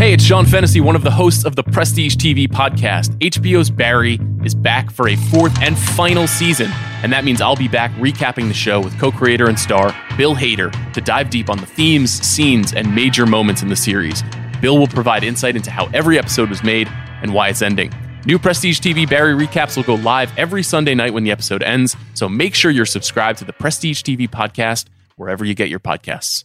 Hey, it's Sean Fennessy, one of the hosts of the Prestige TV podcast. HBO's Barry is back for a fourth and final season, and that means I'll be back recapping the show with co creator and star Bill Hader to dive deep on the themes, scenes, and major moments in the series. Bill will provide insight into how every episode was made and why it's ending. New Prestige TV Barry recaps will go live every Sunday night when the episode ends, so make sure you're subscribed to the Prestige TV podcast wherever you get your podcasts.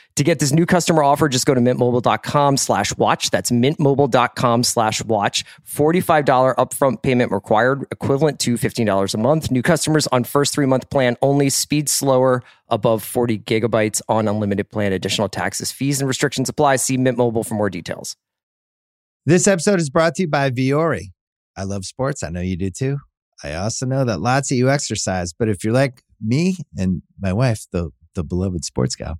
To get this new customer offer, just go to mintmobile.com slash watch. That's mintmobile.com slash watch. $45 upfront payment required, equivalent to $15 a month. New customers on first three month plan only. Speed slower, above 40 gigabytes on unlimited plan. Additional taxes, fees, and restrictions apply. See Mint Mobile for more details. This episode is brought to you by Vuori. I love sports. I know you do too. I also know that lots of you exercise, but if you're like me and my wife, the, the beloved sports gal,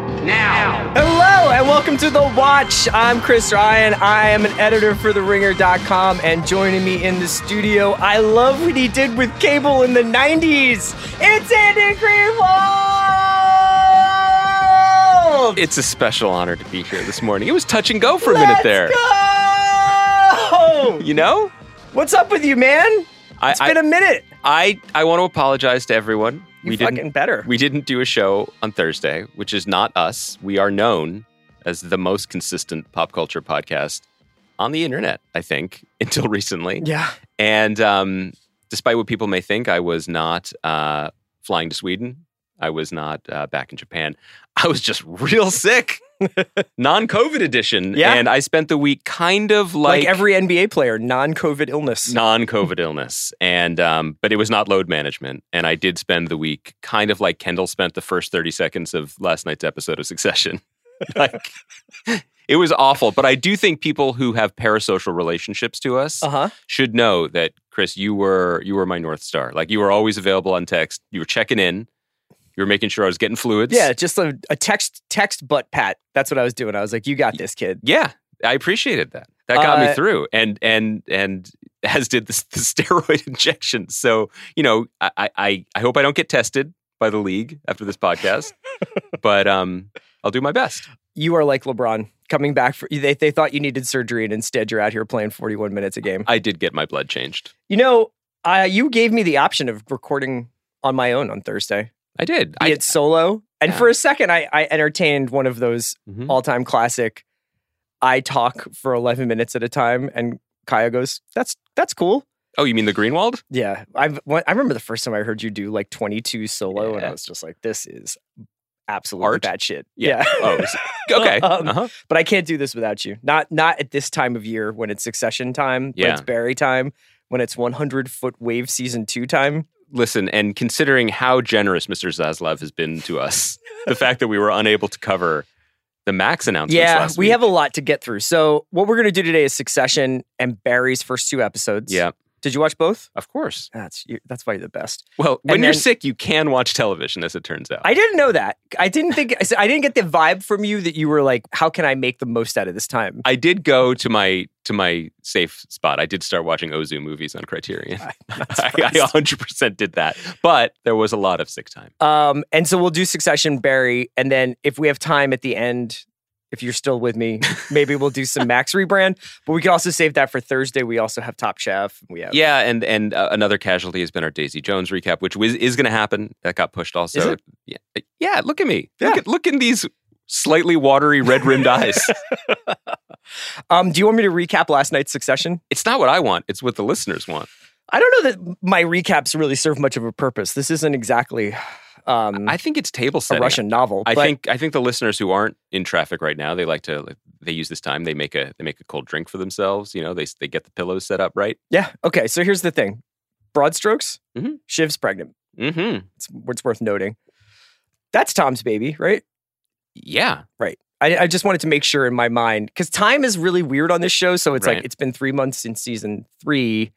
now. Hello and welcome to The Watch. I'm Chris Ryan. I am an editor for TheRinger.com and joining me in the studio, I love what he did with cable in the 90s. It's Andy Greenwald! It's a special honor to be here this morning. It was touch and go for a Let's minute there. Go! You know? What's up with you, man? I, It's been a minute. I, I want to apologize to everyone. You we fucking didn't better. we didn't do a show on Thursday, which is not us. We are known as the most consistent pop culture podcast on the internet, I think, until recently. yeah. And um, despite what people may think, I was not uh, flying to Sweden. I was not uh, back in Japan. I was just real sick, non COVID edition. Yeah. And I spent the week kind of Like, like, every NBA player, non-COVID illness. non COVID illness. And, um, but it was not load management. And I did spend the week kind of like Kendall spent the first 30 seconds of last night's episode of Succession. like, it was awful. But I do think people who have parasocial relationships to us, Uh-huh. should know that Chris, you were you were my north star. Like you were always available on text. You were checking in. You were making sure I was getting fluids. Yeah, just a, a text text butt pat. That's what I was doing. I was like, "You got this, kid." yeah. I appreciated that. That got Uh, me through, and and and as did the, the steroid injections. So you know, I, I I hope I don't get tested by the league after this podcast, but um, I'll do my best. You are like LeBron coming back for they. They thought you needed surgery, and instead you're out here playing 41 minutes a game. I did get my blood changed. You know, uh, you gave me the option of recording on my own on Thursday. I did. I, it solo, and Yeah. for a second, I, I entertained one of those Mhm. all-time classic. I talk for 11 minutes at a time, and Kaya goes, "That's that's cool." Oh, you mean the Greenwald? Yeah, I've I remember the first time I heard you do like 22 solo, and I was just like, "This is absolutely Art? bad shit." Yeah. yeah. Oh, okay. Um, uh-huh. but I can't do this without you. Not not at this time of year when it's succession time, when Yeah. it's Barry time, when it's 100 foot wave season two time. Listen, and considering how generous Mr. Zaslav has been to us, the fact that we were unable to cover the Max announcements Yeah, we week. have a lot to get through. So what we're gonna do today is Succession and Barry's first two episodes. Yeah, Did you watch both? of course. That's you- that's why you're the best. Well, when And you're then- sick, you can watch television, as it turns out. I didn't know that. I didn't think I didn't get the vibe from you that you were like, how can I make the most out of this time? I did go to my to my safe spot. I did start watching Ozu movies on Criterion. I, I 100% did that, but there was a lot of sick time. Um, and so we'll do Succession, Barry, and then if we have time at the end, if you're still with me, maybe we'll do some Max rebrand. But we can also save that for Thursday. We also have Top Chef. We have Yeah, and and uh, another casualty has been our Daisy Jones recap, which was, is going to happen. That got pushed also. Yeah, yeah. Look at me. Look at look in these slightly watery red rimmed eyes. Um, do you want me to recap last night's Succession? It's not what I want. It's what the listeners want. I don't know that my recaps really serve much of a purpose. This isn't exactly um, I think it's table a setting. Russian novel. I think I think the listeners who aren't in traffic right now, they like to they use this time. They make a they make a cold drink for themselves. You know, they they get the pillows set up right. Yeah. Okay. So here's the thing. Broad strokes. Mhm. Shiv's pregnant. Mm-hmm. It's, it's worth noting. That's Tom's baby, right? Yeah. Right. I, I just wanted to make sure in my mind because time is really weird on this show. So it's Right. like it's been three months since season three.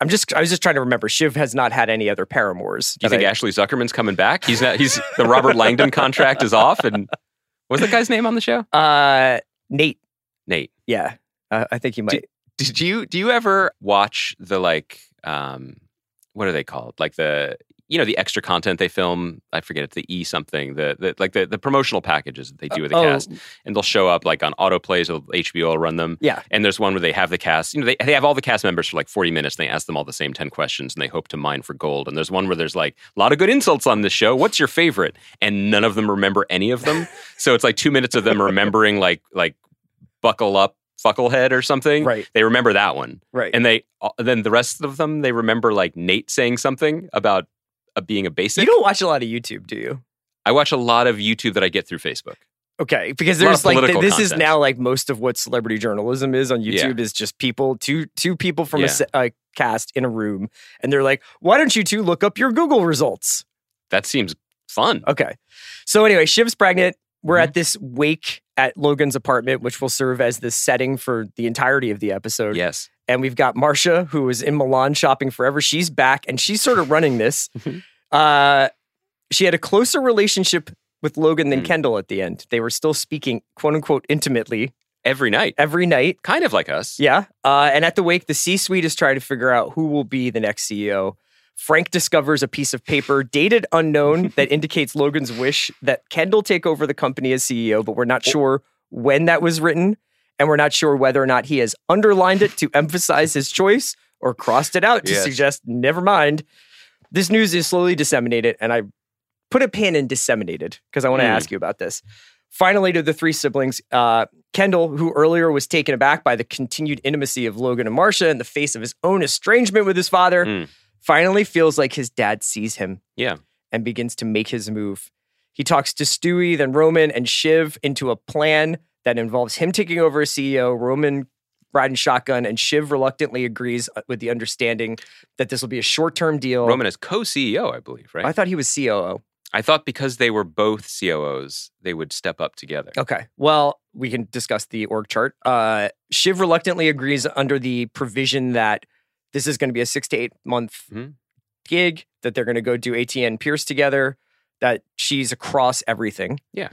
I'm just I was just trying to remember. Shiv has not had any other paramours. Do you think I- Ashley Zuckerman's coming back? He's not. He's the Robert Langdon contract is off. And what's that guy's name on the show? uh, Nate? Nate. Yeah, uh, I think he might. Did you do you ever watch the like um what are they called? Like the you know the extra content they film. I forget it's the E something. The, the like the, the promotional packages that they do with the oh, cast, and they'll show up like on autoplays. Or HBO will run them. Yeah. And there's one where they have the cast. You know they they have all the cast members for like 40 minutes. And they ask them all the same 10 questions, and they hope to mine for gold. And there's one where there's like a lot of good insults on this show. What's your favorite? And none of them remember any of them. so it's like two minutes of them remembering like like buckle up fucklehead or something Right. they remember that one right. and they uh, then the rest of them they remember like nate saying something about uh, being a basic you don't watch a lot of YouTube, do you? i watch a lot of youtube that i get through facebook Okay, because there's like this is now like most of what celebrity journalism is on Yeah. YouTube is just people two two people from Yeah. a a cast in a room, and they're like, "Why don't you two look up your Google results?" that seems fun Okay, so anyway, Shiv's pregnant. We're Mhm. at this wake at Logan's apartment, which will serve as the setting for the entirety of the episode. yes and we've got Marcia, who was in Milan shopping forever. She's back, and she's sort of running this. Mhm. uh, she had a closer relationship with Logan than Mm. Kendall at the end. They were still speaking, quote unquote, intimately every night every night. kind of like us Yeah. Uh, and at the wake, the C suite is trying to figure out who will be the next CEO. Frank discovers a piece of paper dated unknown that indicates Logan's wish that Kendall take over the company as CEO, but we're not sure when that was written. And we're not sure whether or not he has underlined it to emphasize his choice or crossed it out to Yes. suggest, never mind. This news is slowly disseminated, and I put a pin in disseminated because I want to Hmm. ask you about this. Finally, to the three siblings, uh, Kendall, who earlier was taken aback by the continued intimacy of Logan and Marcia in the face of his own estrangement with his father, Mm. finally feels like his dad sees him yeah and begins to make his move. He talks to Stewy, then Roman and Shiv into a plan that involves him taking over as CEO, Roman riding shotgun, and Shiv reluctantly agrees uh, with the understanding that this will be a short term deal. roman is co-ceo i believe right I thought he was COO. I thought because they were both coos they would step up together Okay. Well, we can discuss the org chart. Uh, Shiv reluctantly agrees under the provision that this is going to be a six to eight month Mhm. gig, that they're going to go do ATN Pierce together, that she's across everything. Yeah.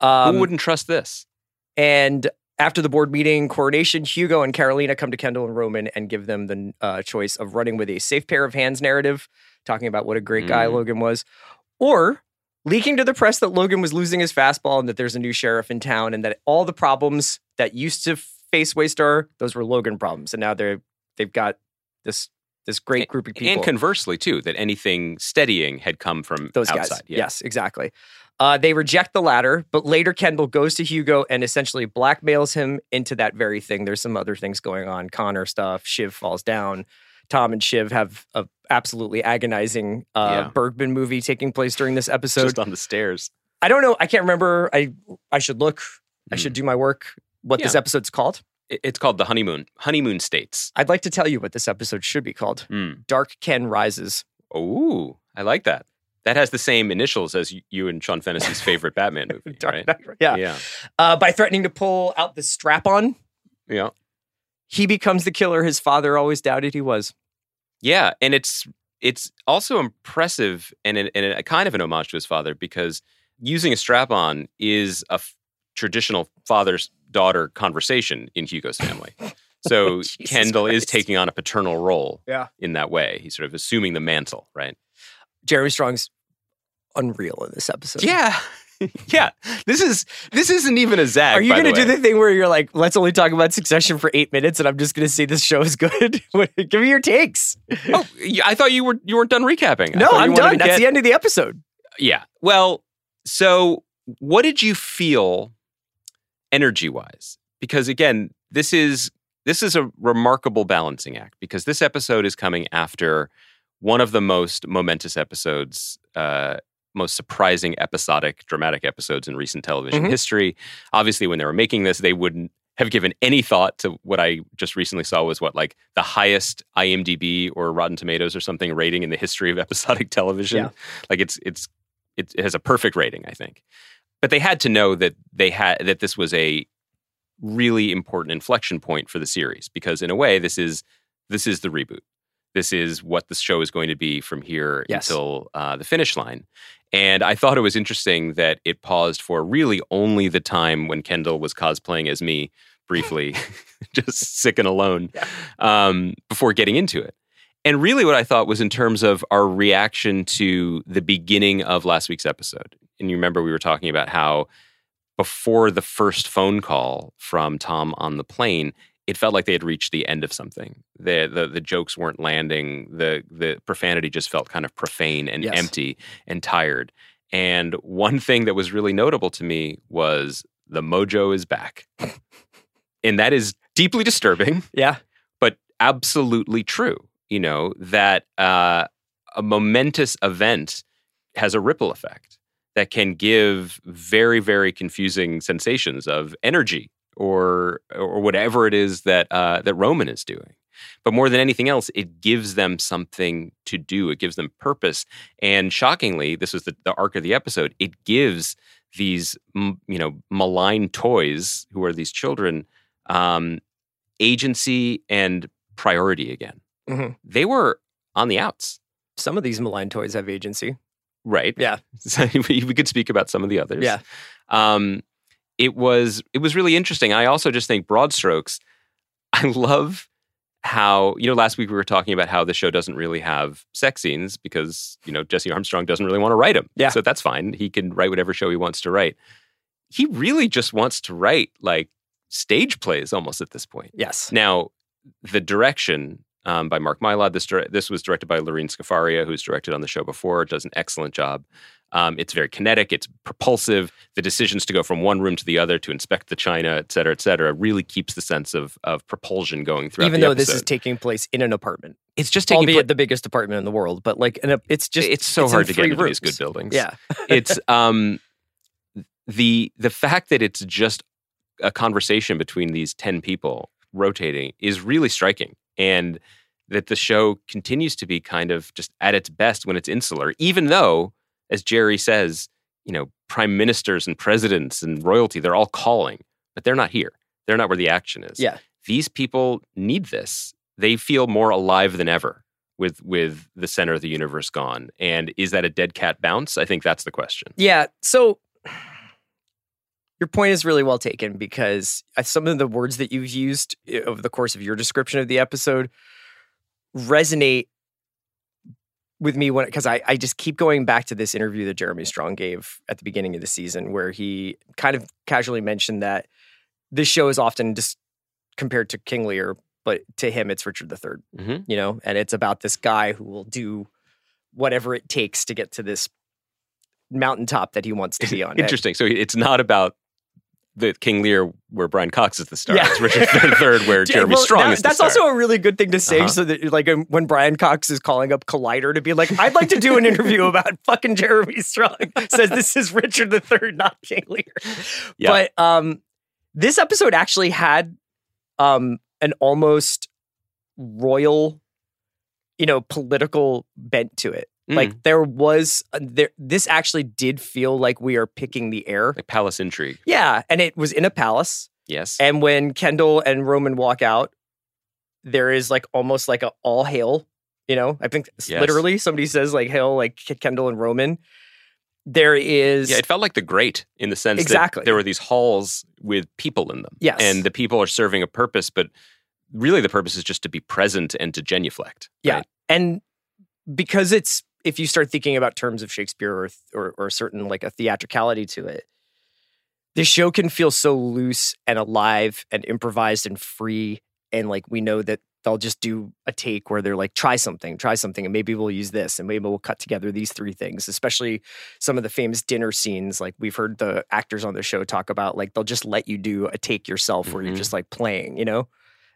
Um, who wouldn't trust this and after the board meeting coronation, Hugo and Carolina come to Kendall and Roman and give them the uh, choice of running with a safe pair of hands narrative, talking about what a great guy Mm. Logan was, or leaking to the press that Logan was losing his fastball and that there's a new sheriff in town and that all the problems that used to face Waystar, those were Logan problems, and now they're they've got this this great group of people and conversely too that anything steadying had come from those outside guys. yeah. Yes, exactly. Uh, they reject the latter, but later Kendall goes to Hugo and essentially blackmails him into that very thing. There's some other things going on, Connor stuff. Shiv falls down. Tom and Shiv have a absolutely agonizing uh, Yeah. Bergman movie taking place during this episode. just on the stairs I don't know. I can't remember. I I should look. I Mm. should do my work. What this Yeah. episode's called? It's called the honeymoon honeymoon states I'd like to tell you what this episode should be called. Mm. Dark Ken Rises. Oh, I like that. That has the same initials as you and Sean Fennessy's favorite Batman movie, Dark right? Knight- Yeah. yeah, Uh, by threatening to pull out the strap on, yeah, he becomes the killer his father always doubted he was. yeah. And it's it's also impressive and, a, and a kind of an homage to his father because using a strap on is a f- traditional father's daughter conversation in Hugo's family. So Jesus Kendall is taking on a paternal role Yeah. in that way. He's sort of assuming the mantle, right? Jeremy Strong's unreal in this episode. Yeah. yeah, this is this isn't even a zag. Are you to the do the thing where you're like, let's only talk about Succession for eight minutes, and I'm just going to say this show is good? Give me your takes. Oh, I thought you were you weren't done recapping. No, I'm done. That's get- the end of the episode. Yeah. Well, so what did you feel energy wise? Because again, this is this is a remarkable balancing act because this episode is coming after one of the most momentous episodes, uh, most surprising episodic, dramatic episodes in recent television Mhm. history. Obviously, when they were making this, they wouldn't have given any thought to what I just recently saw was what like the highest IMDb or Rotten Tomatoes or something rating in the history of episodic television. Yeah. Like it's it's it has a perfect rating, I think. But they had to know that they had that this was a really important inflection point for the series because in a way this is this is the reboot. This is what the show is going to be from here Yes. until uh, the finish line. And I thought it was interesting that it paused for really only the time when Kendall was cosplaying as me briefly, just sick and alone, um, before getting into it. And really, what I thought was in terms of our reaction to the beginning of last week's episode. And you remember we were talking about how before the first phone call from Tom on the plane, it felt like they had reached the end of something. The the, the jokes weren't landing. The the profanity just felt kind of profane and Yes. empty and tired. And one thing that was really notable to me was the mojo is back. and that is deeply disturbing Yeah. but absolutely true. You know that uh, a momentous event has a ripple effect that can give very, very confusing sensations of energy or or whatever it is that uh, that Roman is doing. But more than anything else, it gives them something to do. It gives them purpose. And shockingly, this was the, the arc of the episode. It gives these you know malign toys, who are these children, um, agency and priority again. Mhm. They were on the outs, Some of these malign toys have agency. right? Yeah. We we could speak about some of the others. Yeah. Um, it was it was really interesting. I also just think broad strokes. I love how you know last week we were talking about how the show doesn't really have sex scenes because you know Jesse Armstrong doesn't really want to write them. Yeah. So that's fine. He can write whatever show he wants to write. He really just wants to write like stage plays almost at this point. Yes. Now, the direction um, by Mark Mylod. This dir- this was directed by Lorene Scafaria, who's directed on the show before. Does an excellent job. Um, it's very kinetic. It's propulsive. The decisions to go from one room to the other to inspect the china, et cetera, et cetera, really keeps the sense of of propulsion going throughout. Even though this is taking place in an apartment, it's just taking. albeit pla- the biggest apartment in the world, but like, in a, it's just it's so in hard to get into these good buildings. Yeah. it's um the the fact that it's just a conversation between these 10 people rotating is really striking and that the show continues to be kind of just at its best when it's insular even though as Gerri says you know prime ministers and presidents and royalty they're all calling but they're not here. They're not where the action is. Yeah. these people need this. They feel more alive than ever with with the center of the universe gone. And is that a dead cat bounce? I think that's the question. Yeah. So your point is really well taken because some of the words that you've used uh, over the course of your description of the episode resonate with me when because I, I just keep going back to this interview that Jeremy Strong gave at the beginning of the season where he kind of casually mentioned that this show is often just compared to King Lear, but to him it's Richard III mm-hmm. you know, and it's about this guy who will do whatever it takes to get to this mountaintop that he wants to be on. Interesting. So it's not about the King Lear where Brian Cox is the star. Yeah. It's Richard III where Jeremy well, Strong that- is the That's star. also a really good thing to say, Uh-huh. so that like um, when Brian Cox is calling up Collider to be like, "I'd like to do an interview about fucking Jeremy Strong," says this is Richard III, not King Lear. Yeah. But um, this episode actually had um an almost royal, you know, political bent to it. Mm. Like there was uh, there. This actually did feel like we are picking the air. like palace intrigue. Yeah, and it was in a palace. Yes. And when Kendall and Roman walk out, there is like almost like a all hail. You know, I think Yes. literally somebody says like hail like Kendall and Roman. There is yeah, it felt like the great in the sense Exactly. that there were these halls with people in them. Yes. And the people are serving a purpose, but really the purpose is just to be present and to genuflect. Yeah. right? and because it's if you start thinking about terms of Shakespeare or or, or certain like a theatricality to it, this show can feel so loose and alive and improvised and free. And like we know that they'll just do a take where they're like, try something, try something, and maybe we'll use this, and maybe we'll cut together these three things. Especially some of the famous dinner scenes, like we've heard the actors on the show talk about, like they'll just let you do a take yourself where Mhm. you're just like playing, you know.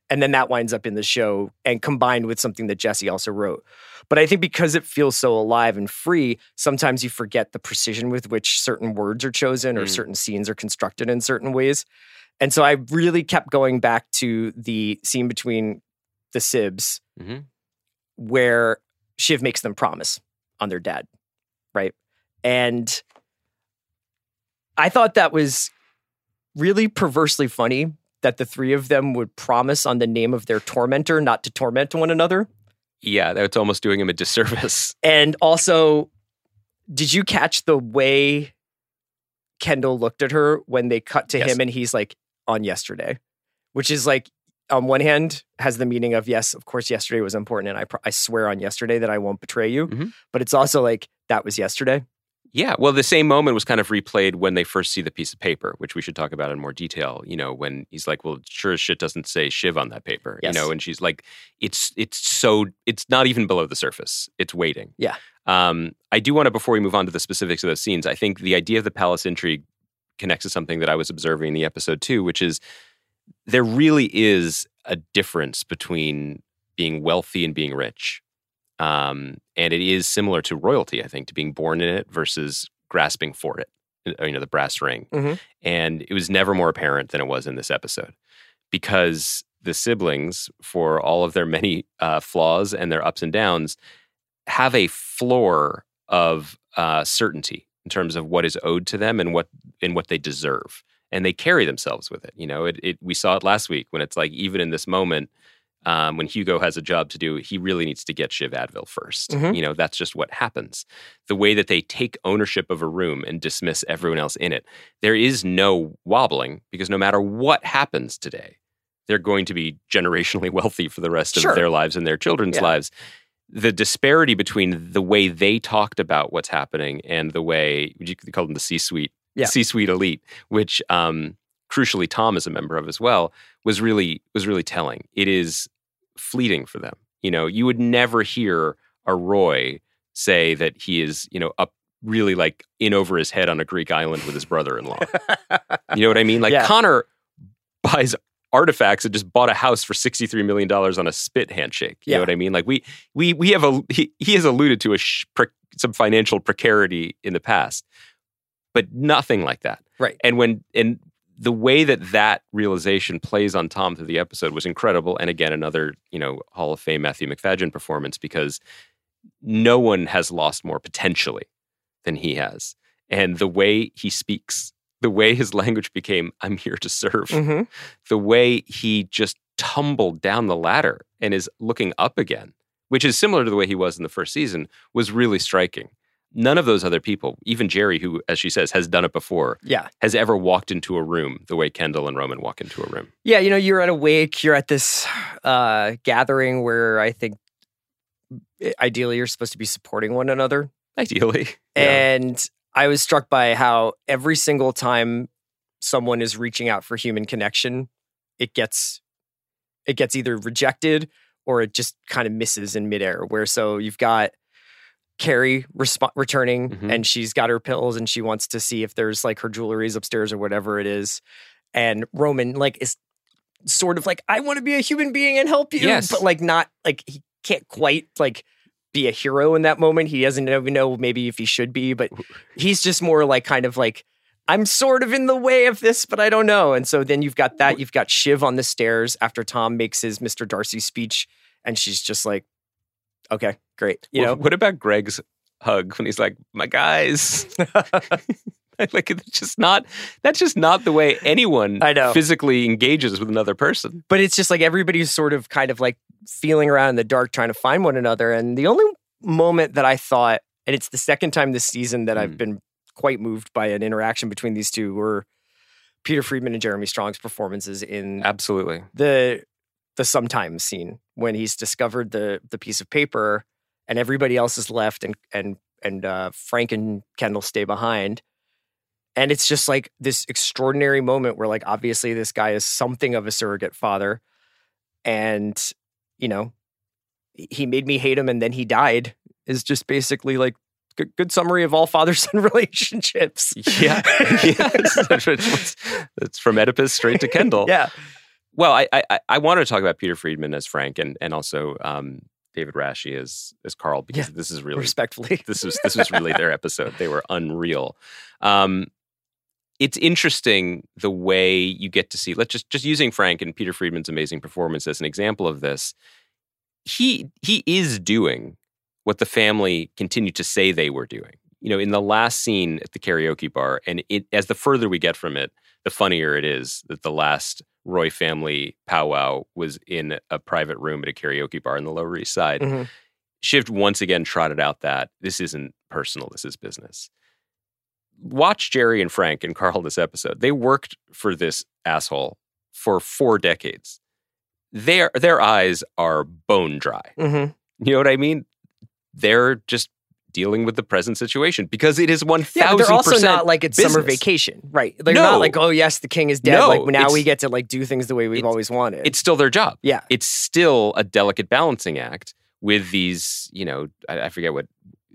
And then that winds up in the show and combined with something that Jesse also wrote. But I think because it feels so alive and free, sometimes you forget the precision with which certain words are chosen or Mm. certain scenes are constructed in certain ways. And so I really kept going back to the scene between the Sibs Mhm. where Shiv makes them promise on their dad, right? And I thought that was really perversely funny that the three of them would promise on the name of their tormentor not to torment one another. Yeah, that's almost doing him a disservice. And also, did you catch the way Kendall looked at her when they cut to Yes. him and he's like, on yesterday, which is like, on one hand, has the meaning of, yes, of course, yesterday was important. And I, pr- I swear on yesterday that I won't betray you. Mhm. But it's also like, that was yesterday. Yeah, well, the same moment was kind of replayed when they first see the piece of paper, which we should talk about in more detail. You know, when he's like, "Well, sure as shit doesn't say Shiv on that paper," Yes. you know, and she's like, "It's it's so it's not even below the surface; it's waiting." Yeah. Um, I do want to before we move on to the specifics of those scenes. I think the idea of the palace intrigue connects to something that I was observing in the episode too, which is there really is a difference between being wealthy and being rich. Um, and it is similar to royalty, I think, to being born in it versus grasping for it, uh, you know, the brass ring. Mhm. And it was never more apparent than it was in this episode because the siblings, for all of their many uh, flaws and their ups and downs, have a floor of uh, certainty in terms of what is owed to them and what and what they deserve, and they carry themselves with it. You know, it, it we saw it last week when it's like even in this moment. Um, when Hugo has a job to do, he really needs to get Shiv Advil 1st Mhm. You know, that's just what happens. The way that they take ownership of a room and dismiss everyone else in it, there is no wobbling because no matter what happens today, they're going to be generationally wealthy for the rest of their lives and their children's Yeah. lives. The disparity between the way they talked about what's happening and the way you could call them the C-suite, Yeah. C-suite elite, which um, crucially Tom is a member of as well, was really was really telling. It is fleeting for them. You know, you would never hear a Roy say that he is, you know, up really like in over his head on a Greek island with his brother-in-law. you know what I mean? Like Yeah. Connor buys artifacts and just bought a house for $63 million on a spit handshake. You Yeah. know what I mean? Like we we we have a he, he has alluded to a sh- pre, some financial precarity in the past, but nothing like that. Right. And when and the way that that realization plays on Tom through the episode was incredible. And again, another you know Hall of Fame Matthew Macfadyen performance because no one has lost more potentially than he has. And the way he speaks, the way his language became, I'm here to serve, Mhm. the way he just tumbled down the ladder and is looking up again, which is similar to the way he was in the first season, was really striking. None of those other people, even Gerri, who, as she says, has done it before, Yeah. has ever walked into a room the way Kendall and Roman walk into a room. Yeah, you know, you're at a wake, you're at this uh, gathering where I think ideally you're supposed to be supporting one another. Ideally. Yeah. And I was struck by how every single time someone is reaching out for human connection, it gets it gets either rejected or it just kind of misses in midair. Where so you've got Kerry resp- returning Mhm. and she's got her pills and she wants to see if there's like her jewelry's upstairs or whatever it is. And Roman like is sort of like, I want to be a human being and help you. Yes. But like not like he can't quite like be a hero in that moment. He doesn't even know maybe if he should be, but he's just more like kind of like, I'm sort of in the way of this, but I don't know. And so then you've got that. You've got Shiv on the stairs after Tom makes his Mr. Darcy speech, and she's just like, okay, great. You Well, know, what about Greg's hug when he's like, "My guys"? like it's just not. That's just not the way anyone I know. physically engages with another person. but it's just like everybody's sort of kind of like feeling around in the dark trying to find one another. And the only moment that I thought, and it's the second time this season that I've Mm. been quite moved by an interaction between these two were Peter Friedman and Jeremy Strong's performances in Absolutely. the the sometimes scene when he's discovered the the piece of paper and everybody else is left, and and and uh, Frank and Kendall stay behind. And it's just like this extraordinary moment where, like, obviously, this guy is something of a surrogate father, and you know, he made me hate him, and then he died. Is just basically like good, good summary of all father son relationships. Yeah, it's from Oedipus straight to Kendall. yeah, Well, I, I I wanted to talk about Peter Friedman as Frank and and also um, David Rasche as as Carl because Yeah, this is really respectfully. this was this was really their episode. They were unreal. Um, it's interesting the way you get to see. Let's just just using Frank and Peter Friedman's amazing performance as an example of this. He he is doing what the family continued to say they were doing. You know, in the last scene at the karaoke bar, and it as the further we get from it, the funnier it is that the last Roy family powwow was in a private room at a karaoke bar in the Lower East Side. Mhm. Shiv once again trotted out that this isn't personal, this is business. Watch Gerri and Frank and Carl this episode. They worked for this asshole for four decades. Their their eyes are bone dry. Mhm. You know what I mean? They're just dealing with the present situation because it is one Yeah, but they're also not like it's summer vacation, right? They're No. not like, oh yes, the king is dead. No, like now we get to like do things the way we've always wanted. It's still their job. yeah, it's still a delicate balancing act with these, you know, I, I forget what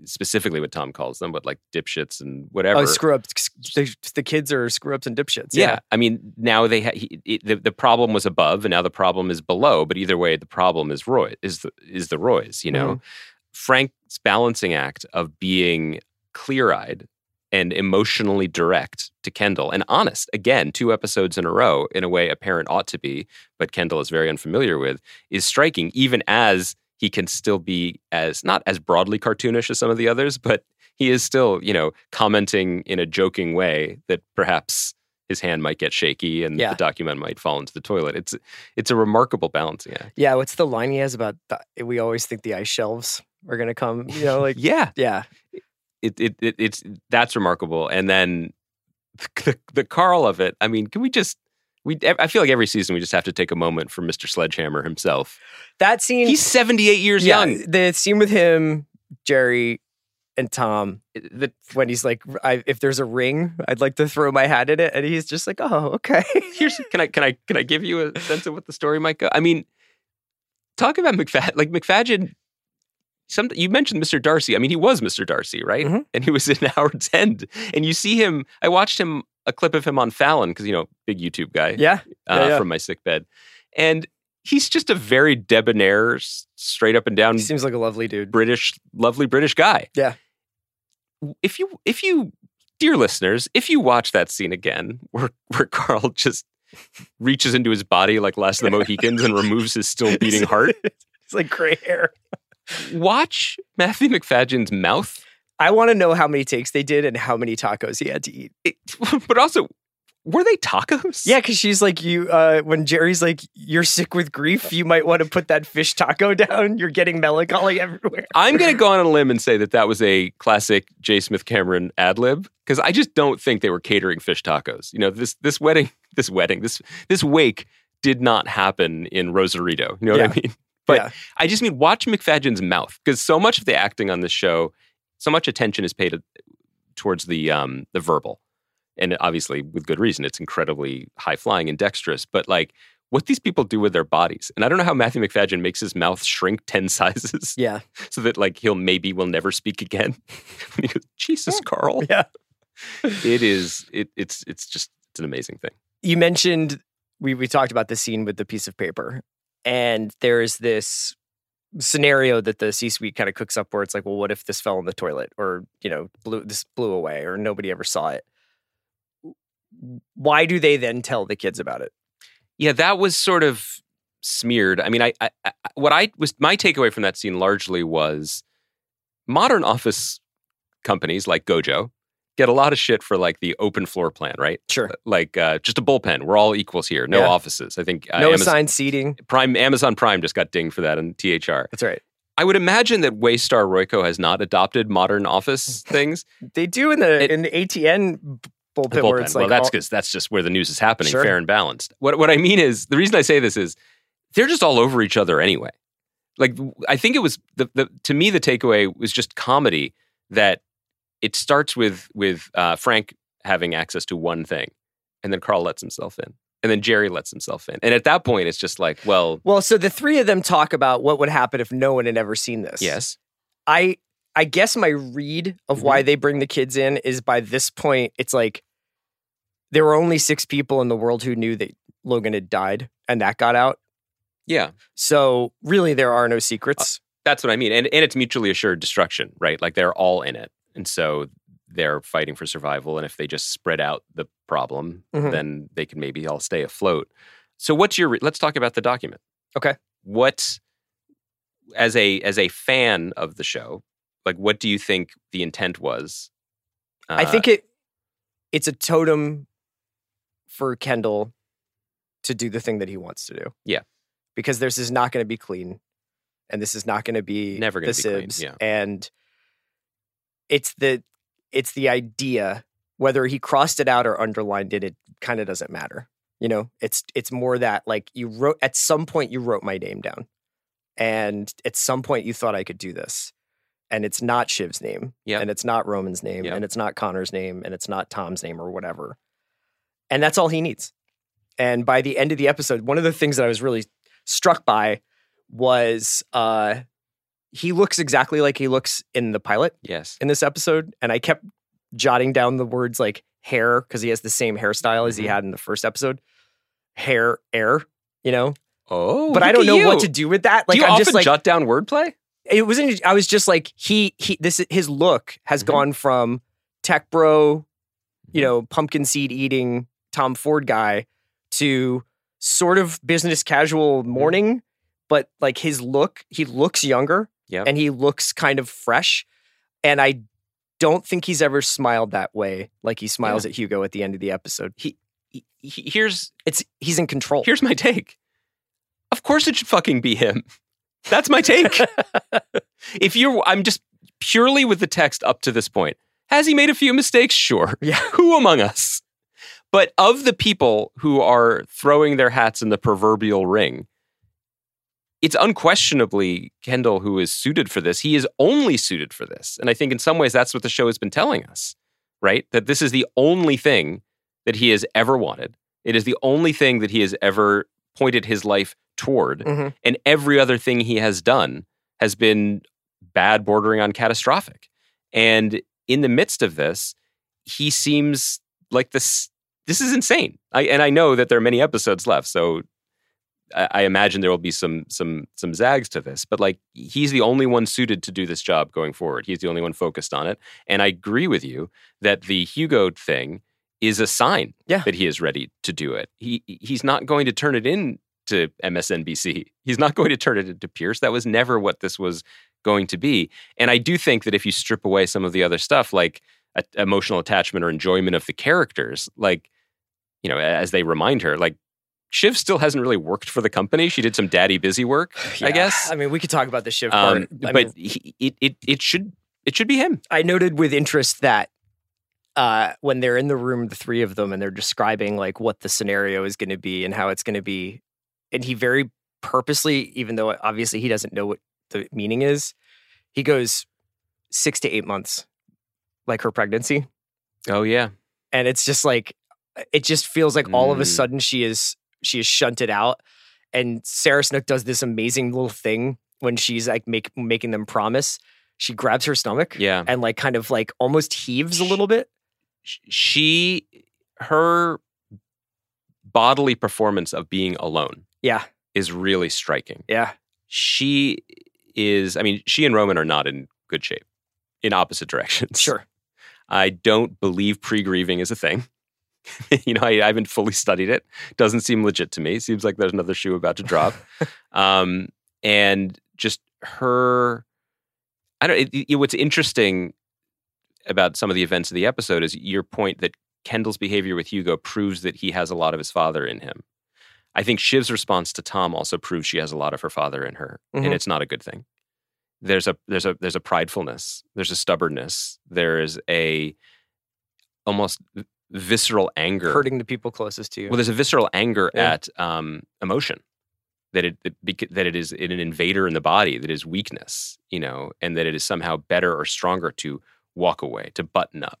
specifically what Tom calls them, but like dipshits and whatever. oh screw ups. The, the kids are screw ups and dipshits. yeah. I mean, now they ha- he, it, the the problem was above, and now the problem is below. But either way, the problem is Roy is the is the Roys. You know, mm-hmm. Frank's balancing act of being clear eyed and emotionally direct to Kendall and honest again, two episodes in a row in a way a parent ought to be, but Kendall is very unfamiliar with, is striking. Even as he can still be as not as broadly cartoonish as some of the others, but he is still, you know, commenting in a joking way that perhaps his hand might get shaky and Yeah. the document might fall into the toilet. It's it's a remarkable balancing act. yeah. What's the line he has about? The, we always think the ice shelves are gonna come. You know, like Yeah, yeah, it, it, it it's that's remarkable. And then the, the Carl of it. I mean, can we just we? I feel like every season we just have to take a moment for Mister Sledgehammer himself. that scene. He's seventy eight years yeah, young. The scene with him, Gerri, and Tom. The, When he's like, I, if there's a ring, I'd like to throw my hat in it, and he's just like, oh, okay. here's can I can I can I give you a sense of what the story might go? I mean, talk about Macfadyen. Like Macfadyen. Some you mentioned Mr. Darcy. I mean, he was Mr. Darcy, right? Mhm. And he was in Howard's End. And you see him. I watched him a clip of him on Fallon because you know, big YouTube guy. yeah, uh, Yeah, yeah. from my sick bed. And he's just a very debonair, straight up and down he seems like a lovely dude. British, lovely British guy. Yeah. If you, if you, dear listeners, if you watch that scene again, where where Carl just reaches into his body like Last of the Mohicans and removes his still beating heart, it's like gray hair. Watch Matthew Macfadyen's mouth. I want to know how many takes they did and how many tacos he had to eat. It, but also, were they tacos? Yeah, because she's like, you. Uh, when Gerri's like, you're sick with grief, you might want to put that fish taco down. You're getting melancholy everywhere. I'm going to go on a limb and say that that was a classic J. Smith Cameron ad lib because I just don't think they were catering fish tacos. You know, this this wedding, this wedding, this this wake did not happen in Rosarito. You know what I mean? But Yeah. I just mean watch Macfadyen's mouth because so much of the acting on this show, so much attention is paid towards the um, the verbal, and obviously with good reason. It's incredibly high flying and dexterous, but like. What these people do with their bodies, and I don't know how Matthew Macfadyen makes his mouth shrink ten sizes Yeah, so that like he'll maybe will never speak again. Goes, Jesus, Carl. yeah. It is it it's it's just it's an amazing thing. You mentioned we we talked about the scene with the piece of paper, and there's this scenario that the C-suite kind of cooks up where it's like, well, what if this fell in the toilet, or you know, blew this blew away, or nobody ever saw it? Why do they then tell the kids about it? Yeah, that was sort of smeared. I mean, I, I, I what I was my takeaway from that scene largely was modern office companies like Gojo get a lot of shit for like the open floor plan, right? Sure, Like uh, just a bullpen. We're all equals here. No Yeah. offices. I think uh, no Amazon, assigned seating. Prime Amazon Prime just got dinged for that in THR. That's right. I would imagine that Waystar Royco has not adopted modern office things. They do in the It- in the ATN bullpen, The bullpen. well, that's because that's just where the news is happening, Sure. fair and balanced. What what I mean is the reason I say this is they're just all over each other anyway. Like I think it was the, the to me the takeaway was just comedy that it starts with with uh, Frank having access to one thing, and then Carl lets himself in, and then Gerri lets himself in, and at that point it's just like, well, Well, so the three of them talk about what would happen if no one had ever seen this. yes, I I guess my read of why they bring the kids in is by this point it's like there were only six people in the world who knew that Logan had died and that got out. yeah, So really there are no secrets. that's what I mean, and and it's mutually assured destruction, right? Like they're all in it, and so they're fighting for survival, and if they just spread out the problem, Mhm. then they can maybe all stay afloat. So what's your? re- Let's talk about the document. Okay. What, as a as a fan of the show, like what do you think the intent was? I Uh, think it it's a totem for Kendall to do the thing that he wants to do. Yeah. Because this is not going to be clean and this is not going to be Never gonna the be clean, yeah. And it's the it's the idea whether he crossed it out or underlined it it kind of doesn't matter. You know, it's it's more that like you wrote at some point you wrote my name down. And at some point you thought I could do this. And it's not Shiv's name. Yep. And it's not Roman's name. Yep. And it's not Connor's name. And it's not Tom's name or whatever. And that's all he needs. And by the end of the episode, one of the things that I was really struck by was uh he looks exactly like he looks in the pilot yes, in this episode. And I kept jotting down the words like hair because he has the same hairstyle as he Mhm. had in the first episode. Hair, air, you know? oh, but I don't know what to do with that. Like do you I'm often just like jot down wordplay? it wasn't I was just like he he this his look has Mhm. gone from tech bro, you know, pumpkin seed eating Tom Ford guy to sort of business casual Mm-hmm. morning, but like his look, he looks younger Yep. and he looks kind of fresh. And I don't think he's ever smiled that way like he smiles at Hugo at the end of the episode. He, he, here's It's he's in control. Here's my take. Of course it should fucking be him. That's my take. if you're I'm just purely with the text up to this point. Has he made a few mistakes? Sure. Yeah. Who among us? But of the people who are throwing their hats in the proverbial ring, it's unquestionably Kendall who is suited for this. He is only suited for this. And I think in some ways that's what the show has been telling us, right? That this is the only thing that he has ever wanted. It is the only thing that he has ever pointed his life toward. Mhm. And every other thing he has done has been bad, bordering on catastrophic. And in the midst of this, he seems like this. This is insane. I, and I know that there are many episodes left, so I, I imagine there will be some some some zags to this. But like, he's the only one suited to do this job going forward. He's the only one focused on it. And I agree with you that the Hugo thing is a sign Yeah. that he is ready to do it. He he's not going to turn it in to MSNBC. He's not going to turn it into Pierce. That was never what this was going to be. And I do think that if you strip away some of the other stuff, like a, emotional attachment or enjoyment of the characters, like you know, as they remind her, like Shiv still hasn't really worked for the company. She did some daddy busy work, I guess. I mean, we could talk about the part. Um, I but mean, he, it, it it should it should be him. I noted with interest that uh, when they're in the room, the three of them, and they're describing like what the scenario is going to be and how it's going to be, and he very purposely, even though obviously he doesn't know what the meaning is, he goes six to eight months, like her pregnancy, Oh yeah, and it's just like it just feels like all of a Mm. sudden she is she is shunted out, and Sarah Snook does this amazing little thing when she's like make, making them promise. She grabs her stomach yeah. and like kind of like almost heaves a little bit. she her bodily performance of being alone Yeah. is really striking. Yeah. She is I mean, she and Roman are not in good shape in opposite directions. Sure. I don't believe pre-grieving is a thing. you know, I, I haven't fully studied it. Doesn't seem legit to me. Seems like there's another shoe about to drop. um, and just her, I don't. It, it- what's interesting about some of the events of the episode is your point that Kendall's behavior with Hugo proves that he has a lot of his father in him. I think Shiv's response to Tom also proves she has a lot of her father in her, Mhm. and it's not a good thing. There's a there's a there's a pridefulness, there's a stubbornness, there is a almost visceral anger. Hurting the people closest to you. Well, there's a visceral anger Yeah. at um, emotion that it that that it is an invader in the body that is weakness, you know, and that it is somehow better or stronger to walk away, to button up,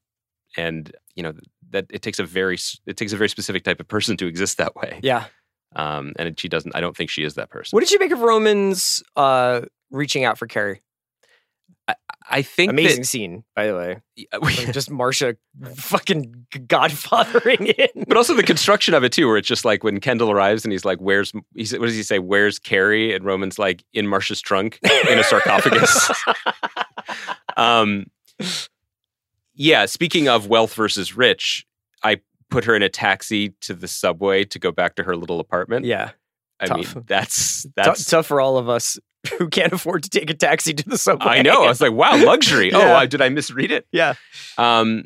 and you know that it takes a very it takes a very specific type of person to exist that way. Yeah. Um, and she doesn't. I don't think she is that person. What did you make of Roman's uh, reaching out for Kerry? I think Amazing scene, by the way. that, Like, just Marcia fucking godfathering in. but also the construction of it too, where it's just like when Kendall arrives and he's like, "Where's?" He said, "What does he say? Where's Kerry?" And Roman's like, "In Marcia's trunk in a sarcophagus." um, yeah. Speaking of wealth versus rich, I put her in a taxi to the subway to go back to her little apartment. yeah. I tough. mean, that's Tou- that's. tough for all of us who can't afford to take a taxi to the subway. I know. I was like, wow, luxury. Oh, Yeah. Did I misread it? yeah. Um,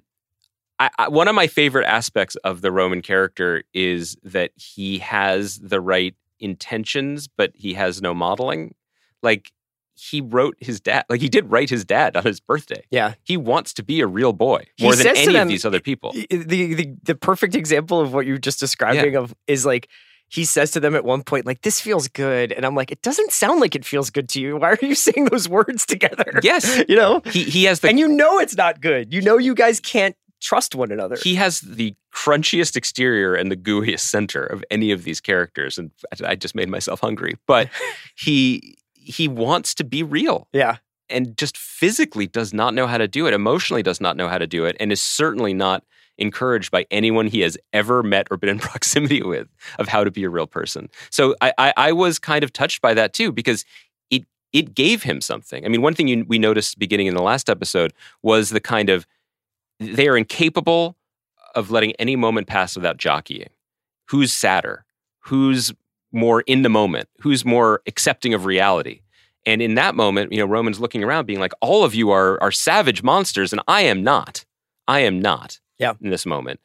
I, I, one of my favorite aspects of the Roman character is that he has the right intentions, but he has no modeling. Like he wrote his dad, like he did write his dad on his birthday. Yeah. He wants to be a real boy He more than any them- of these other people. the, the the perfect example of what you are just describing of is like he says to them at one point like this feels good. And i'm like it doesn't sound like it feels good to you. Why are you saying those words together? Yes. you know? He he has the and you know it's not good. You know you guys can't trust one another. He has the crunchiest exterior and the gooeyest center of any of these characters, and I just made myself hungry. But he he wants to be real. yeah. And just physically does not know how to do it, emotionally does not know how to do it, and is certainly not encouraged by anyone he has ever met or been in proximity with of how to be a real person. So I, I, I was kind of touched by that too because it it gave him something. I mean, one thing you, we noticed beginning in the last episode was the kind of they are incapable of letting any moment pass without jockeying. Who's sadder? Who's more in the moment? Who's more accepting of reality? And in that moment, you know, Roman's looking around, being like, "All of you are are savage monsters, and I am not. I am not. Yeah. In this moment,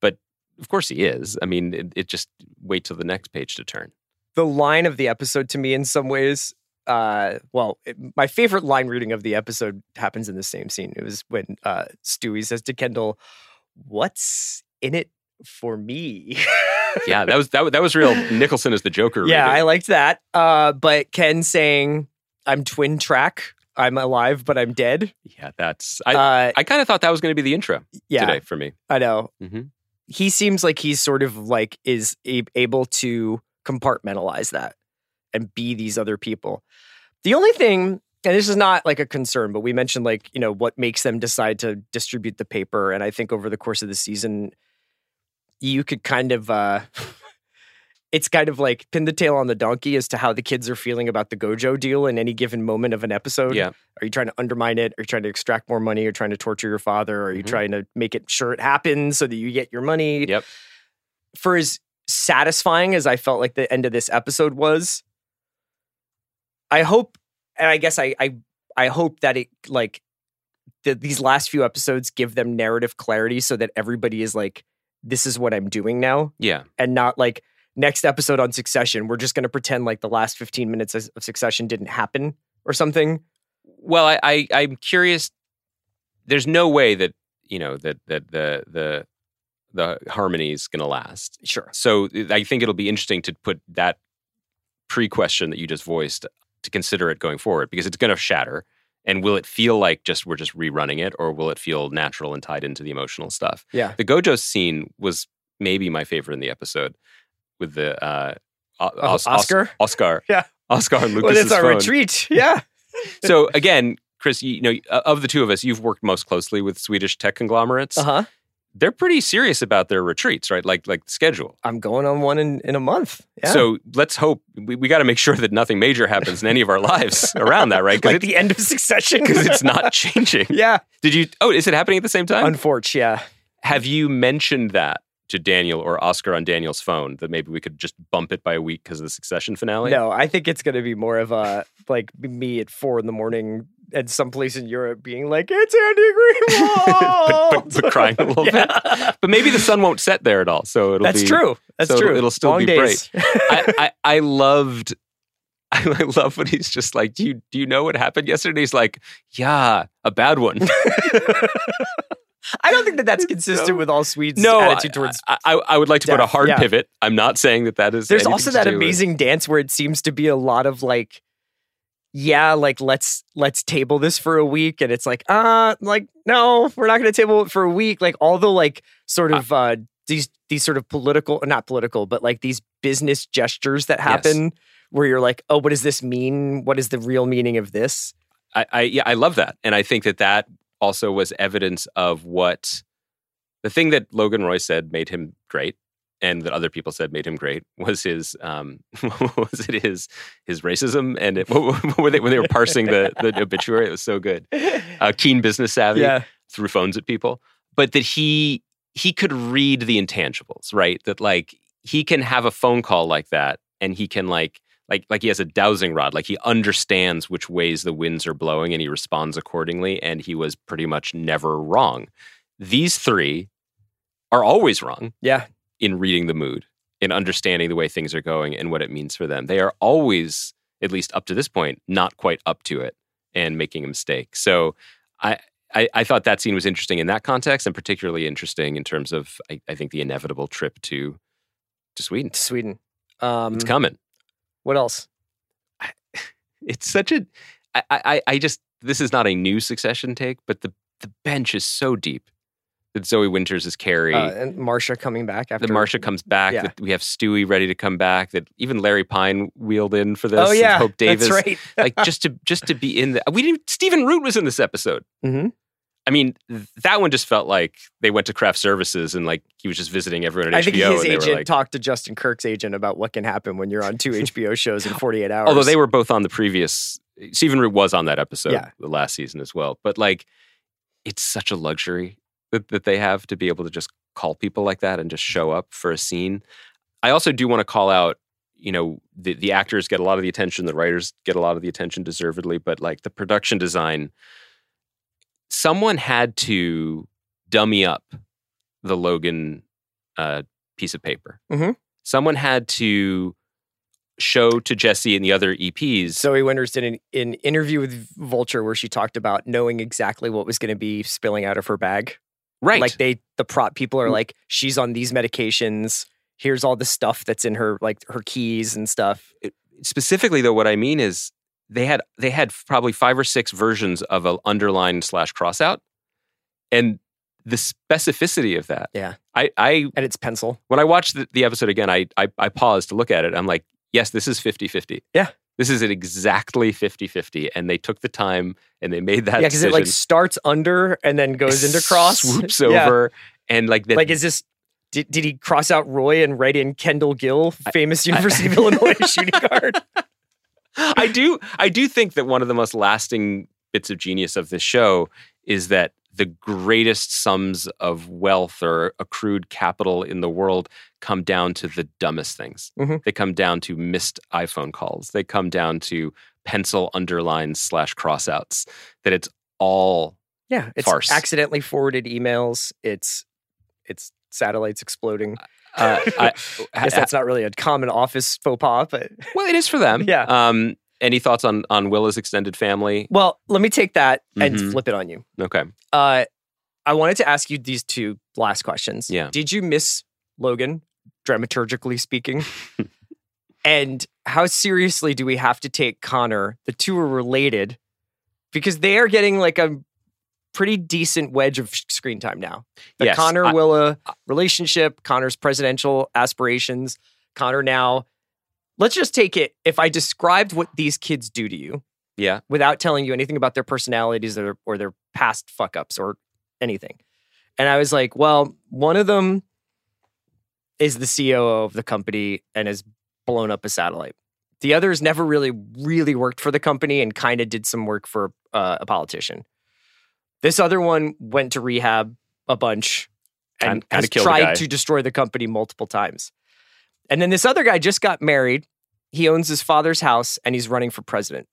but of course he is. I mean, it, it just wait till the next page to turn. the line of the episode to me in some ways uh well it- my favorite line reading of the episode happens in the same scene it was when uh Stewy says to kendall what's in it for me Yeah, that was that, was- that was real. Nicholson is the Joker. yeah i liked that uh but ken saying i'm twin track i'm alive but i'm dead yeah. That's I. uh I kind of thought that was going to be the intro yeah today for me. i know hmm he seems like he's sort of like is able to compartmentalize that and be these other people. The only thing, and this is not like a concern, but we mentioned like, you know, what makes them decide to distribute the paper. And I think over the course of the season, you could kind of, uh, it's kind of like pin the tail on the donkey as to how the kids are feeling about the Gojo deal in any given moment of an episode. Yeah. Are you trying to undermine it? Are you trying to extract more money? Are you trying to torture your father? Are you Mhm. trying to make it sure it happens so that you get your money? Yep. For as satisfying as I felt like the end of this episode was, I hope, and I guess I I, I hope that it like that these last few episodes give them narrative clarity so that everybody is like, this is what I'm doing now, Yeah. and not like next episode on Succession. We're just going to pretend like the last 15 minutes of Succession didn't happen or something. Well, I, I I'm curious. There's no way that you know that that the the the harmony is going to last. Sure. So I think it'll be interesting to put that pre-question that you just voiced to consider it going forward because it's going to shatter. And will it feel like just we're just rerunning it, or will it feel natural and tied into the emotional stuff? Yeah. The Gojo scene was maybe my favorite in the episode with the uh, Oh, Os- Os- Oskar? Oskar, Yeah. Oskar and Well, Lukas's it's our phone retreat. Yeah. so again, Chris, you, know, uh, of the two of us, you've worked most closely with Swedish tech conglomerates. Uh huh. They're pretty serious about their retreats, right? Like like schedule. I'm going on one in, in a month. Yeah. So let's hope we, we got to make sure that nothing major happens in any of our lives around that, right? Because like the end of Succession. Because it's not changing. yeah. Did you? Oh, is it happening at the same time? Unfortunate. Yeah. Have you mentioned that to Daniel or Oskar on Daniel's phone that maybe we could just bump it by a week because of the Succession finale? No, I think it's going to be more of a like me at four in the morning at some place in Europe being like, "It's Andy Greenwald," but, but, but crying a little bit. But maybe the sun won't set there at all, so it'll be That's be true. That's so true. it'll still Long be days. I, I, I loved I love when he's just like, Do you do you know what happened yesterday? He's like, Yeah, a bad one. I don't think that that's consistent No. with all Swedes' no, attitude towards. I, I, I would like to put a hard yeah. pivot. I'm not saying that that is. There's also to that do with- amazing dance where it seems to be a lot of like, yeah, like let's let's table this for a week, and it's like, uh, like no, we're not going to table it for a week. Like all the like sort of uh these these sort of political, not political, but like these business gestures that happen where you're like, oh, what does this mean? What is the real meaning of this? I, I yeah, I love that, and I think that that also was evidence of what the thing that Logan Roy said made him great, and that other people said made him great was his um was it his his racism and it, what, what were they when they were parsing the the obituary? It was so good. Uh, keen business savvy yeah, threw phones at people, but that he he could read the intangibles, right? That like he can have a phone call like that, and he can like like like he has a dowsing rod, like he understands which ways the winds are blowing, and he responds accordingly. And he was pretty much never wrong. These three are always wrong yeah, in reading the mood, in understanding the way things are going and what it means for them. They are always, at least up to this point, not quite up to it and making a mistake. So I, I, I thought that scene was interesting in that context and particularly interesting in terms of, I, I think, the inevitable trip to to Sweden. to Sweden. Um, It's coming. What else? It's such a, I, I, I just, this is not a new succession take, but the, the bench is so deep that Zoe Winters is Kerry. Uh, and Marcia coming back after that Marcia comes back, yeah. that we have Stewy ready to come back, that even Larry Pine wheeled in for this. Oh yeah, Hope Davis, that's right. like just to just to be in the. We didn't. Stephen Root was in this episode. Mhm. I mean, that one just felt like they went to craft services and like he was just visiting everyone at I HBO. think his and they agent like, talked to Justin Kirk's agent about what can happen when you're on two HBO shows in 48 hours. although they were both on the previous. Stephen Root was on that episode Yeah. the last season as well. But like, it's such a luxury that, that they have to be able to just call people like that and just show up for a scene. I also do want to call out, you know, the, the actors get a lot of the attention, the writers get a lot of the attention deservedly, but like the production design, someone had to dummy up the Logan uh, piece of paper. Mhm. Someone had to show to Jesse and the other EPs. Zoe Winters did an, an interview with Vulture where she talked about knowing exactly what was going to be spilling out of her bag. right. Like they, the prop people are Mm. like, she's on these medications. Here's all the stuff that's in her, like her keys and stuff. specifically though what i mean is they had they had probably five or six versions of an underline slash crossout and the specificity of that Yeah. i i And it's pencil. when i watched the, the episode again I, I i paused to look at it i'm like yes this is 50-50 Yeah. this is at exactly 50-50 and they took the time and they made that yeah, because it like starts under and then goes into cross. swoops Yeah. over and like that Like, is this? Did, did he cross out Roy and write in Kendall Gill, famous University of Illinois shooting guard? I do I do think that one of the most lasting bits of genius of this show is that the greatest sums of wealth or accrued capital in the world come down to the dumbest things. Mhm. They come down to missed iPhone calls. They come down to pencil underlines slash crossouts. That it's all Yeah, it's Farce. accidentally forwarded emails. It's it's satellites exploding. Uh, I, I guess that's not really a common office faux pas, but well, it is for them. Yeah. Um, any thoughts on on Willa's extended family? well, let me take that and Mhm. flip it on you. Okay. Uh, I wanted to ask you these two last questions. Yeah. Did you miss Logan, dramaturgically speaking? and how seriously do we have to take Connor? The two are related because they are getting like a pretty decent wedge of screen time now. The Yes, Connor Willa relationship, Connor's presidential aspirations, Connor now. Let's just take it. If I described what these kids do to you, Yeah. without telling you anything about their personalities or, or their past fuck ups or anything. And I was like, well, one of them is the COO of the company and has blown up a satellite. The other has never really, really worked for the company and kind of did some work for uh, a politician. This other one went to rehab a bunch and Kind- kinda has killed a guy. tried to destroy the company multiple times. And then this other guy just got married. He owns his father's house and he's running for president.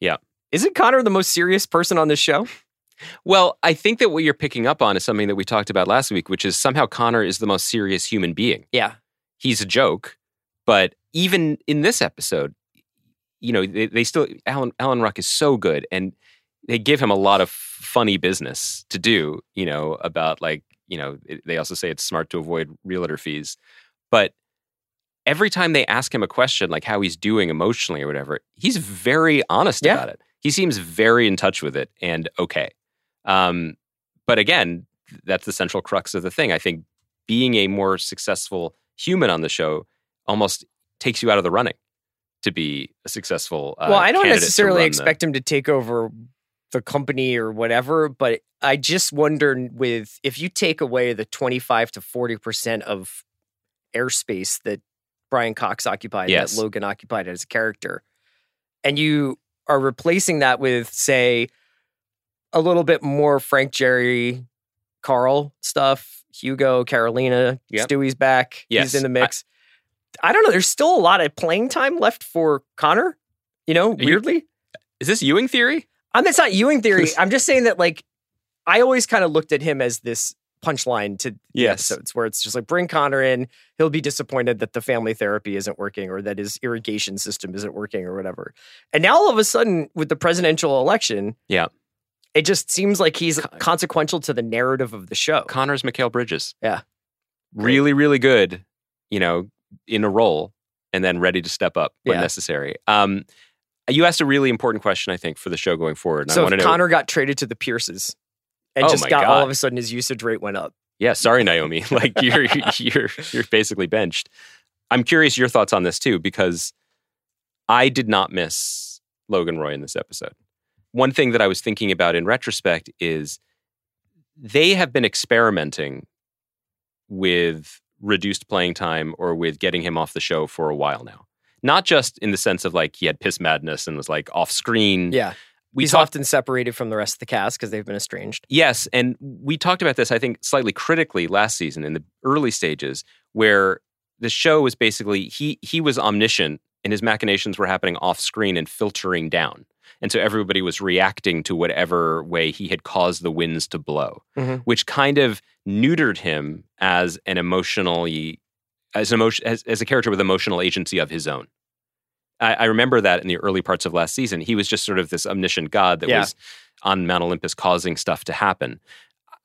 Yeah. Isn't Connor the most serious person on this show? Well, I think that what you're picking up on is something that we talked about last week, which is somehow Connor is the most serious human being. Yeah. He's a joke, but even in this episode, you know, they, they still Alan Alan Ruck is so good, and they give him a lot of funny business to do. You know about like you know it, they also say it's smart to avoid realtor fees, but every time they ask him a question like how he's doing emotionally or whatever, he's very honest Yeah. about it. He seems very in touch with it and okay. Um, but again, that's the central crux of the thing. I think being a more successful human on the show almost takes you out of the running to be a successful. Uh, well, I don't necessarily run the- expect him to take over the company or whatever, but I just wonder with if you take away the 25 to 40% of airspace that Brian Cox occupied, Yes. that Logan occupied as a character, and you are replacing that with, say, a little bit more Frank Gerri, Carl stuff, Hugo, Carolina, Yep. Stewy's back. Yes. He's in the mix. I, don't know. There's still a lot of playing time left for Connor. You know, you- weirdly. Is this Ewing theory? I'm it's not Ewing theory. I'm just saying that like I always kind of looked at him as this punchline to Yes. episodes where it's just like bring Connor in, he'll be disappointed that the family therapy isn't working or that his irrigation system isn't working or whatever. And now all of a sudden with the presidential election, Yeah. it just seems like he's Con- consequential to the narrative of the show. Connor's Mikal Bridges. Yeah. Really, really good, you know, in a role and then ready to step up when Yeah. necessary. Um, you asked a really important question, I think, for the show going forward. So if to know. Connor got traded to the Pierces and Oh just got all of a sudden his usage rate went up. Yeah, sorry, Naomi. Like you're you're you're basically benched. I'm curious your thoughts on this too, because I did not miss Logan Roy in this episode. One thing that I was thinking about in retrospect is they have been experimenting with reduced playing time or with getting him off the show for a while now. Not just in the sense of like he had piss madness and was like off screen. Yeah. we he's talked often separated from the rest of the cast because they've been estranged. Yes, and we talked about this, I think, slightly critically last season in the early stages, where the show was basically he he was omniscient and his machinations were happening off screen and filtering down. And so everybody was reacting to whatever way he had caused the winds to blow, Mhm. which kind of neutered him as an emotionally as an emotion as, as a character with emotional agency of his own. I, I remember that in the early parts of last season. He was just sort of this omniscient god that Yeah. was on Mount Olympus causing stuff to happen.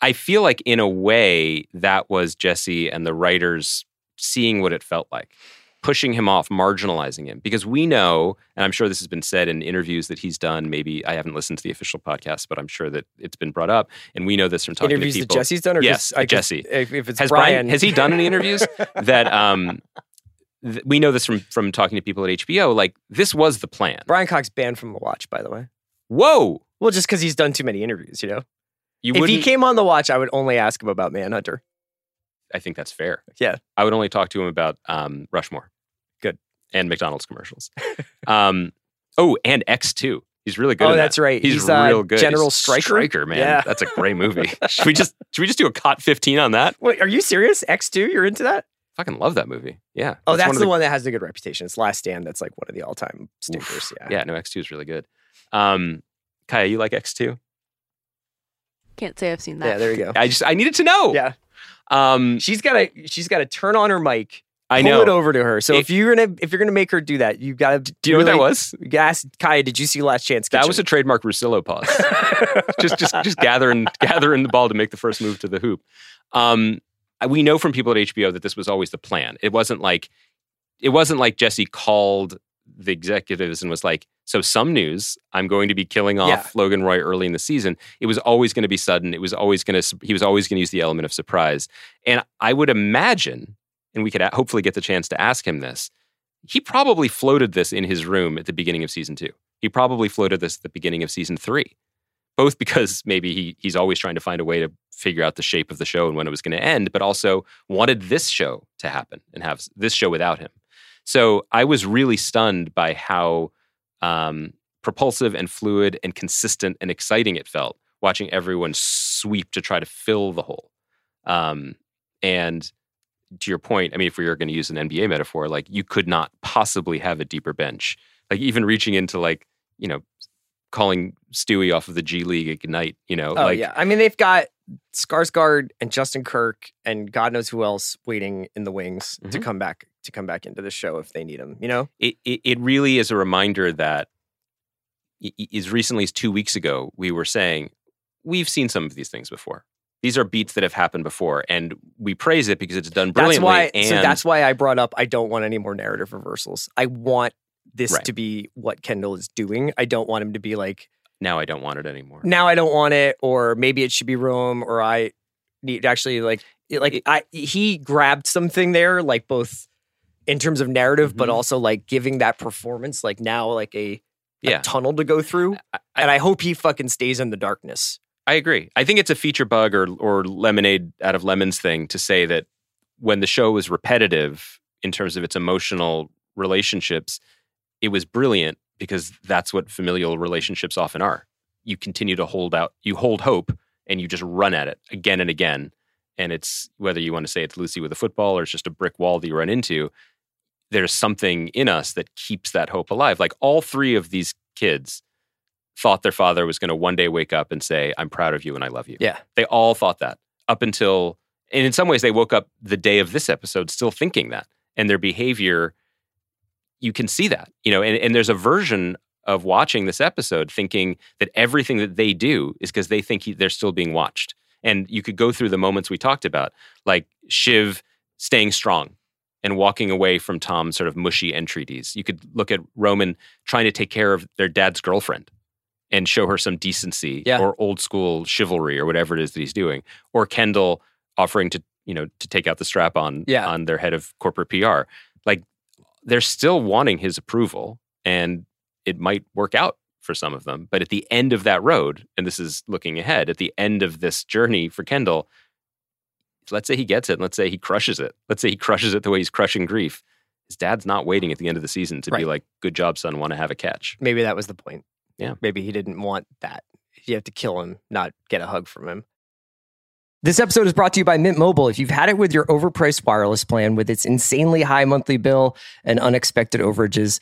I feel like in a way that was Jesse and the writers seeing what it felt like, pushing him off, marginalizing him. Because we know, and I'm sure this has been said in interviews that he's done. Maybe I haven't listened to the official podcast, but I'm sure that it's been brought up. And we know this from talking to people. Interviews that. Jesse's done, or Yes, just, guess Jesse. If, if it's has Brian, Brian has he done any interviews that um th- we know this from from talking to people at HBO like this was the plan. Brian Cox banned from the watch, by the way. Whoa. Well, just because he's done too many interviews, you know. You if he came on the watch, I would only ask him about Manhunter. I think that's fair. Yeah. I would only talk to him about um, Rushmore. Good. And McDonald's commercials. um, oh, and X2. He's really good. Oh, in that. that's right. He's, He's, uh, real good. General He's Stryker? Striker, man. Yeah. That's a great movie. should we just should we just do a cot 15 on that? Wait, are you serious? X two, you're into that? Fucking love that movie. Yeah. Oh, that's, one of the, one that has a good reputation. It's Last Stand. That's like one of the all time stinkers. Yeah. Yeah, no, X2 is really good. Um, Kaya, you like X2? Can't say I've seen that. Yeah, there you go. I just I needed to know. Yeah, Um, she's got to she's got to turn on her mic, I pull know. it over to her. So It- if you're gonna if you're gonna make her do that, you got to. Do you know what that was? Ask Kaya, did you see Last Chance? That was a trademark Russillo pause. just just just gathering gathering the ball to make the first move to the hoop. Um, we know from people at HBO that this was always the plan. It wasn't like it wasn't like Jesse called the executives and was like, "So some news, I'm going to be killing off Yeah. Logan Roy early in the season." It was always going to be sudden. It was always going to he was always going to use the element of surprise. And I would imagine, and we could hopefully get the chance to ask him this. He probably floated this in his room at the beginning of season two. He probably floated this at the beginning of season three, both because maybe he he's always trying to find a way to figure out the shape of the show and when it was going to end, but also wanted this show to happen and have this show without him. So I was really stunned by how um, propulsive and fluid and consistent and exciting it felt watching everyone sweep to try to fill the hole. Um, and to your point, I mean, if we were going to use an NBA metaphor, like you could not possibly have a deeper bench. Like even reaching into like, you know, calling Stewy off of the G League Ignite, you know, Oh like yeah, I mean they've got Skarsgård and Justin Kirk and God knows who else waiting in the wings to Mhm. come back to come back into the show if they need them. You know, it, it, it really is a reminder that as recently as two weeks ago, we were saying we've seen some of these things before. These are beats that have happened before, and we praise it because it's done brilliantly. That's why. and so that's why I brought up. I don't want any more narrative reversals. I want this Right. to be what Kendall is doing. I don't want him to be like, now I don't want it anymore. now I don't want it, or maybe it should be Rome, or I need actually like, like I he grabbed something there, like both in terms of narrative, but Mhm. also like giving that performance, like now like a, a tunnel to go through, I, and I hope he fucking stays in the darkness. I agree. I think it's a feature bug or or lemonade out of lemons thing to say that when the show was repetitive in terms of its emotional relationships, it was brilliant because that's what familial relationships often are. You continue to hold out, you hold hope, and you just run at it again and again. And it's whether you want to say it's Lucy with a football or it's just a brick wall that you run into, there's something in us that keeps that hope alive. Like all three of these kids thought their father was going to one day wake up and say, I'm proud of you and I love you. Yeah. They all thought that up until, and in some ways, they woke up the day of this episode still thinking that. And their behavior, you can see that, you know, and, and there's a version of watching this episode thinking that everything that they do is because they think he, they're still being watched. And you could go through the moments we talked about, like Shiv staying strong and walking away from Tom's sort of mushy entreaties. You could look at Roman trying to take care of their dad's girlfriend and show her some decency Yeah. or old school chivalry or whatever it is that he's doing. Or Kendall offering to, you know, to take out the strap on Yeah. on their head of corporate PR. Like they're still wanting his approval and it might work out for some of them. But at the end of that road, and this is looking ahead, at the end of this journey for Kendall, let's say he gets it, and let's say he crushes it. Let's say he crushes it the way he's crushing grief. His dad's not waiting at the end of the season to be like, "Good job, son. Want to have a catch?" Maybe that was the point. Yeah. Maybe he didn't want that. You have to kill him, not get a hug from him. This episode is brought to you by Mint Mobile. If you've had it with your overpriced wireless plan with its insanely high monthly bill and unexpected overages,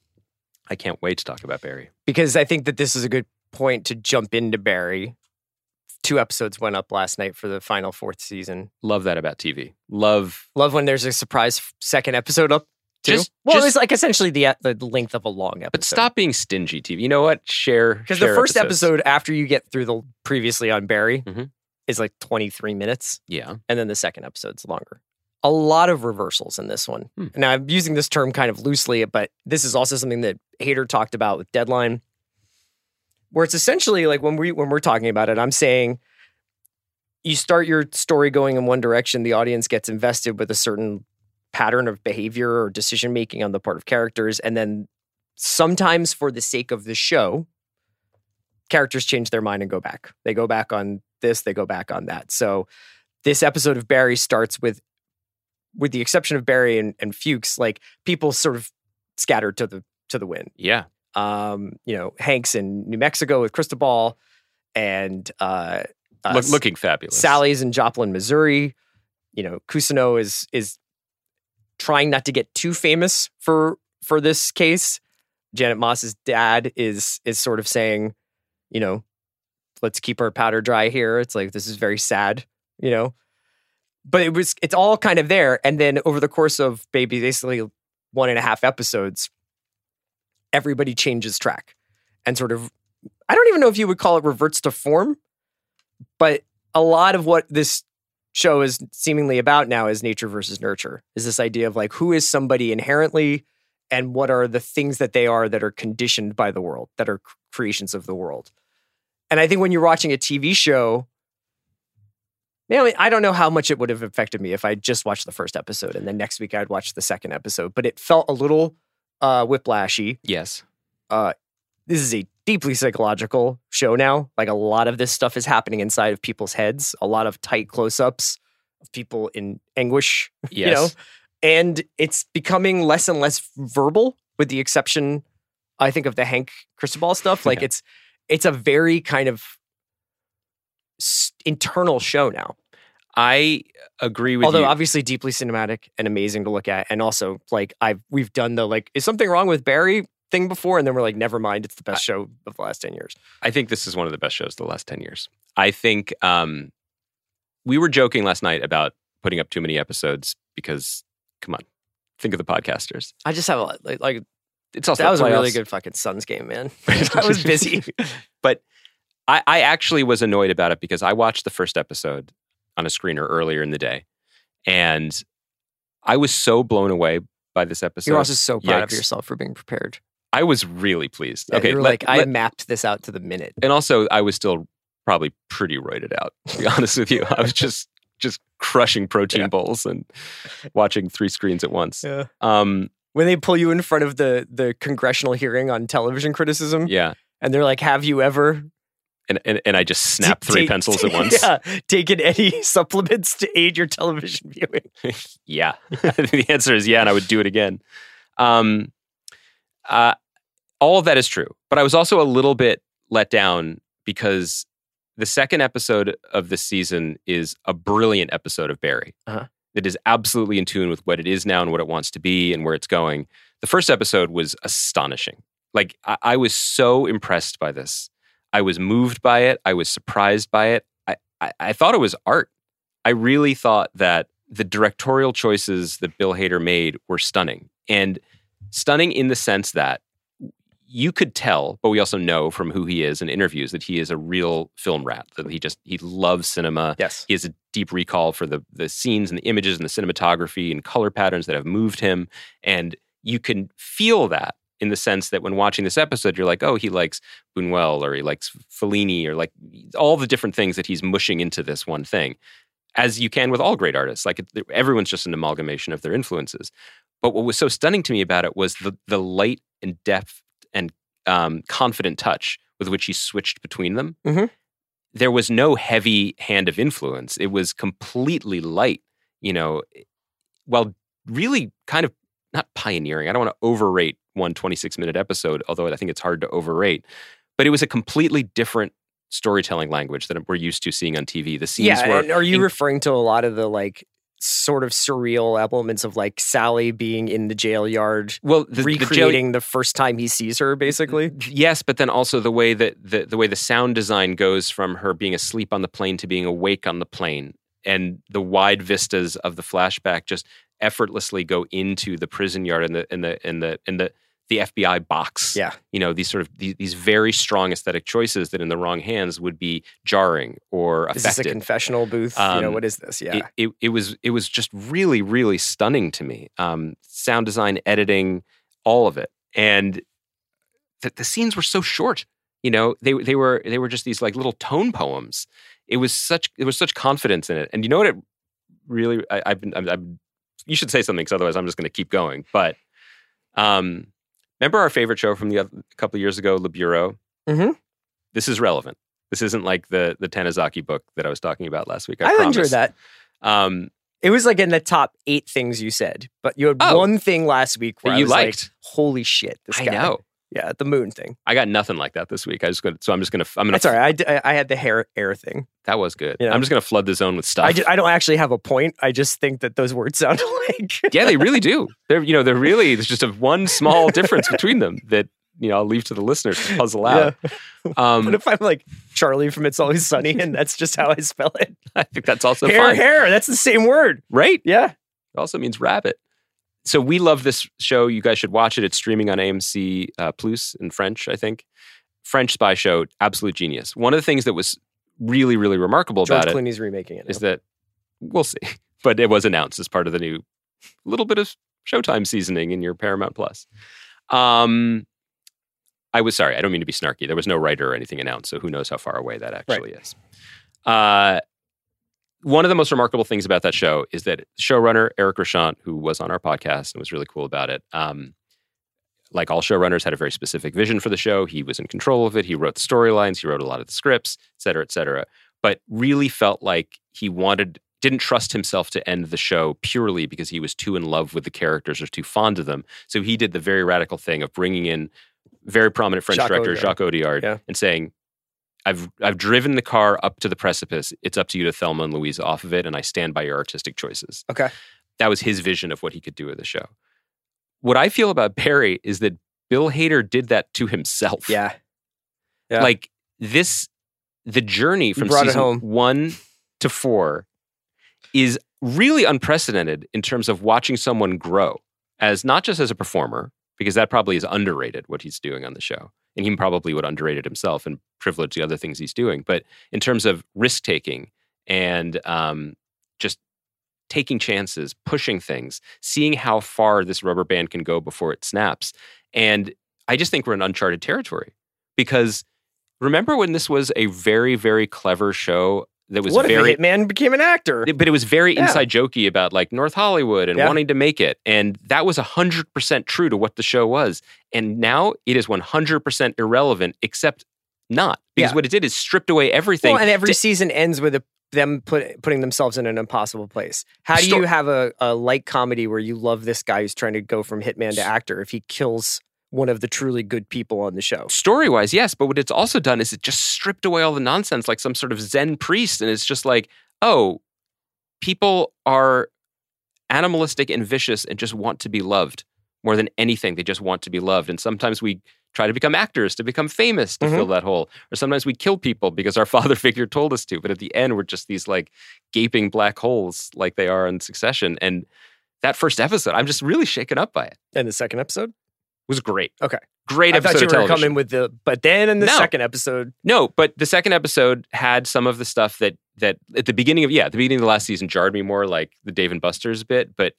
I can't wait to talk about Barry. Because I think that this is a good point to jump into Barry. Two episodes went up last night for the final fourth season. Love that about TV. Love Love when there's a surprise second episode up Two. Just- well, just- it was like essentially the the length of a long episode. But stop being stingy, TV. You know what? Share because the first episodes. episode after you get through the previously on Barry Mhm. is like 23 minutes, Yeah. and then the second episode's longer. A lot of reversals in this one. Hmm. Now I'm using this term kind of loosely, but this is also something that Hader talked about with Deadline, where it's essentially like when we when we're talking about it, I'm saying you start your story going in one direction, the audience gets invested with a certain pattern of behavior or decision making on the part of characters, and then sometimes for the sake of the show, characters change their mind and go back. They go back on this, they go back on that. So this episode of Barry starts with with the exception of Barry and, and Fuches, like people sort of scattered to the to the wind. Yeah. Um, you know, Hanks in New Mexico with Cristobal and uh, uh Look, looking fabulous. Sally's in Joplin, Missouri. You know, Cousineau is is trying not to get too famous for for this case. Janice Moss's dad is is sort of saying, you know, let's keep our powder dry here. It's like this is very sad, you know. But it was it's all kind of there. And then over the course of maybe basically one and a half episodes, everybody changes track and sort of I don't even know if you would call it reverts to form, but a lot of what this show is seemingly about now is nature versus nurture. Is this idea of like who is somebody inherently and what are the things that they are that are conditioned by the world, that are creations of the world. And I think when you're watching a TV show, you know, I don't know how much it would have affected me if I just watched the first episode and then next week I'd watch the second episode, but it felt a little uh whiplashy Yes. uh, this is a deeply psychological show now. Like a lot of this stuff is happening inside of people's heads. A lot of tight close-ups of people in anguish, Yes. you know, and it's becoming less and less verbal, with the exception, I think, of the Hank Cristobal stuff. Like Yeah. it's it's a very kind of internal show now. I agree with Although you. obviously deeply cinematic and amazing to look at, and also like I've we've done the like is something wrong with Barry thing before, and then we're like never mind, it's the best show of the last ten years. I think this is one of the best shows of the last 10 years. I think um, we were joking last night about putting up too many episodes because, come on, think of the podcasters. I just have a like, like It's also that was a really good fucking Suns game, man. I was busy. but I, I actually was annoyed about it because I watched the first episode on a screener earlier in the day, and I was so blown away by this episode. You're also so proud of yourself for being prepared. I was really pleased. Yeah, okay, you were let- like I mapped this out to the minute. and also I was still probably pretty roided out. To be honest with you, I was just just crushing protein Yeah. bowls and watching three screens at once. Yeah. Um, When they pull you in front of the the congressional hearing on television criticism, yeah, and they're like, "Have you ever and, and and I just snapped ta- three ta- pencils at once. Yeah, taken any supplements to aid your television viewing?" yeah. the answer is yeah, and I would do it again. Um, uh, all of that is true, but I was also a little bit let down because the second episode of this season is a brilliant episode of Barry. Uh-huh. It is absolutely in tune with what it is now and what it wants to be and where it's going. The first episode was astonishing. Like I, I was so impressed by this. I was moved by it. I was surprised by it. I, I, I thought it was art. I really thought that the directorial choices that Bill Hader made were stunning. And stunning in the sense that you could tell, but we also know from who he is in interviews that he is a real film rat, that he just he loves cinema. Yes. He has a deep recall for the the scenes and the images and the cinematography and color patterns that have moved him. And you can feel that in the sense that when watching this episode, you're like, oh, he likes Buñuel or he likes Fellini or like all the different things that he's mushing into this one thing, as you can with all great artists. Like everyone's just an amalgamation of their influences. But what was so stunning to me about it was the the light and depth and um, confident touch with which he switched between them. Mhm. There was no heavy hand of influence. It was completely light, you know, while really kind of not pioneering. I don't want to overrate one 26 minute episode, although I think it's hard to overrate. But it was a completely different storytelling language that we're used to seeing on TV. The scenes yeah, were and are you in- referring to a lot of the like sort of surreal elements of like Sally being in the jail yard, well the, the jail- recreating the, first time he sees her, basically? Yes, but then also the way that the, the way the sound design goes from her being asleep on the plane to being awake on the plane, and the wide vistas of the flashback. Just effortlessly go into the prison yard and the and the and the and the the FBI box. Yeah. You know, these sort of these, these very strong aesthetic choices that in the wrong hands would be jarring or Is this a confessional booth? you know, Um, what is this? Yeah. It, it, it was it was just really really stunning to me. Um, sound design, editing, all of it, and the, the scenes were so short. You know, they they were they were just these like little tone poems. It was such there was such confidence in it, and you know what? It really I, I've been I've, I've, you should say something because otherwise I'm just going to keep going. But um, remember our favorite show from the oth- a couple of years ago, Le Bureau. Mhm. This is relevant. This isn't like the the Tanizaki book that I was talking about last week. I, I enjoyed that. Um, It was like in the top eight things you said, but you had Oh. one thing last week where you was like, liked. "Holy shit, this I guy!" know. Yeah, the moon thing. I got nothing like that this week. I just got so I'm just gonna I'm gonna That's all right. I, d- I- had the hair air thing. that was good. Yeah. I'm just gonna flood the zone with stuff. I, don't actually have a point. I just think that those words sound alike. yeah, they really do. They're you know they're really there's just a one small difference between them that you know I'll leave to the listeners to puzzle out. what Um, if I'm like Charlie from It's Always Sunny and that's just how I spell it? I think that's also hair, fine, hair. That's the same word. right? Yeah. It also means rabbit. So we love this show. You guys should watch it. It's streaming on AMC uh, Plus in French, I think. French spy show, absolute genius. One of the things that was really, really remarkable George about it Clooney's remaking it. is now. that we'll see, but it was announced as part of the new little bit of Showtime seasoning in your Paramount Plus. Um, I was sorry, I don't mean to be snarky. There was no writer or anything announced, so who knows how far away that actually is. Uh, one of the most remarkable things about that show is that showrunner Eric Rochant, who was on our podcast and was really cool about it, um, like all showrunners, had a very specific vision for the show. He was in control of it. He wrote the storylines. He wrote a lot of the scripts, et cetera, et cetera. But really felt like he wanted, didn't trust himself to end the show purely because he was too in love with the characters or too fond of them. So he did the very radical thing of bringing in very prominent French Jacques director Audiard. Jacques Audiard Yeah. and saying, I've I've driven the car up to the precipice. It's up to you to Thelma and Louise off of it, and I stand by your artistic choices. Okay. That was his vision of what he could do with the show. What I feel about Barry is that Bill Hader did that to himself. Yeah. Yeah. Like this, the journey from season one to four is really unprecedented in terms of watching someone grow as not just as a performer, because that probably is underrated what he's doing on the show. And he probably would underrate it himself and privilege the other things he's doing. But in terms of risk taking and um, just taking chances, pushing things, seeing how far this rubber band can go before it snaps. And I just think we're in uncharted territory because remember when this was a very, very clever show that was what very if a hitman became an actor? but it was very Yeah. inside jokey about like North Hollywood and Yeah. wanting to make it. And that was 100% true to what the show was. And now it is 100% irrelevant, except not. Because Yeah. what it did is stripped away everything. Well, and every to- season ends with a, them put, putting themselves in an impossible place. How do you have a, a light comedy where you love this guy who's trying to go from hitman to actor if he kills one of the truly good people on the show? story wise, yes. But what it's also done is it just stripped away all the nonsense like some sort of Zen priest. And it's just like, oh, people are animalistic and vicious and just want to be loved more than anything. They just want to be loved. And sometimes we try to become actors to become famous to fill mm-hmm. that hole. Or sometimes we kill people because our father figure told us to. But at the end, we're just these like gaping black holes like they are in succession. And that first episode, I'm just really shaken up by it. And the second episode? Was great. Okay. Great I episode thought you were coming with the, but then in the No. second episode, No, but the second episode had some of the stuff that that at the beginning of yeah, at the beginning of the last season jarred me more like the Dave and Buster's bit, but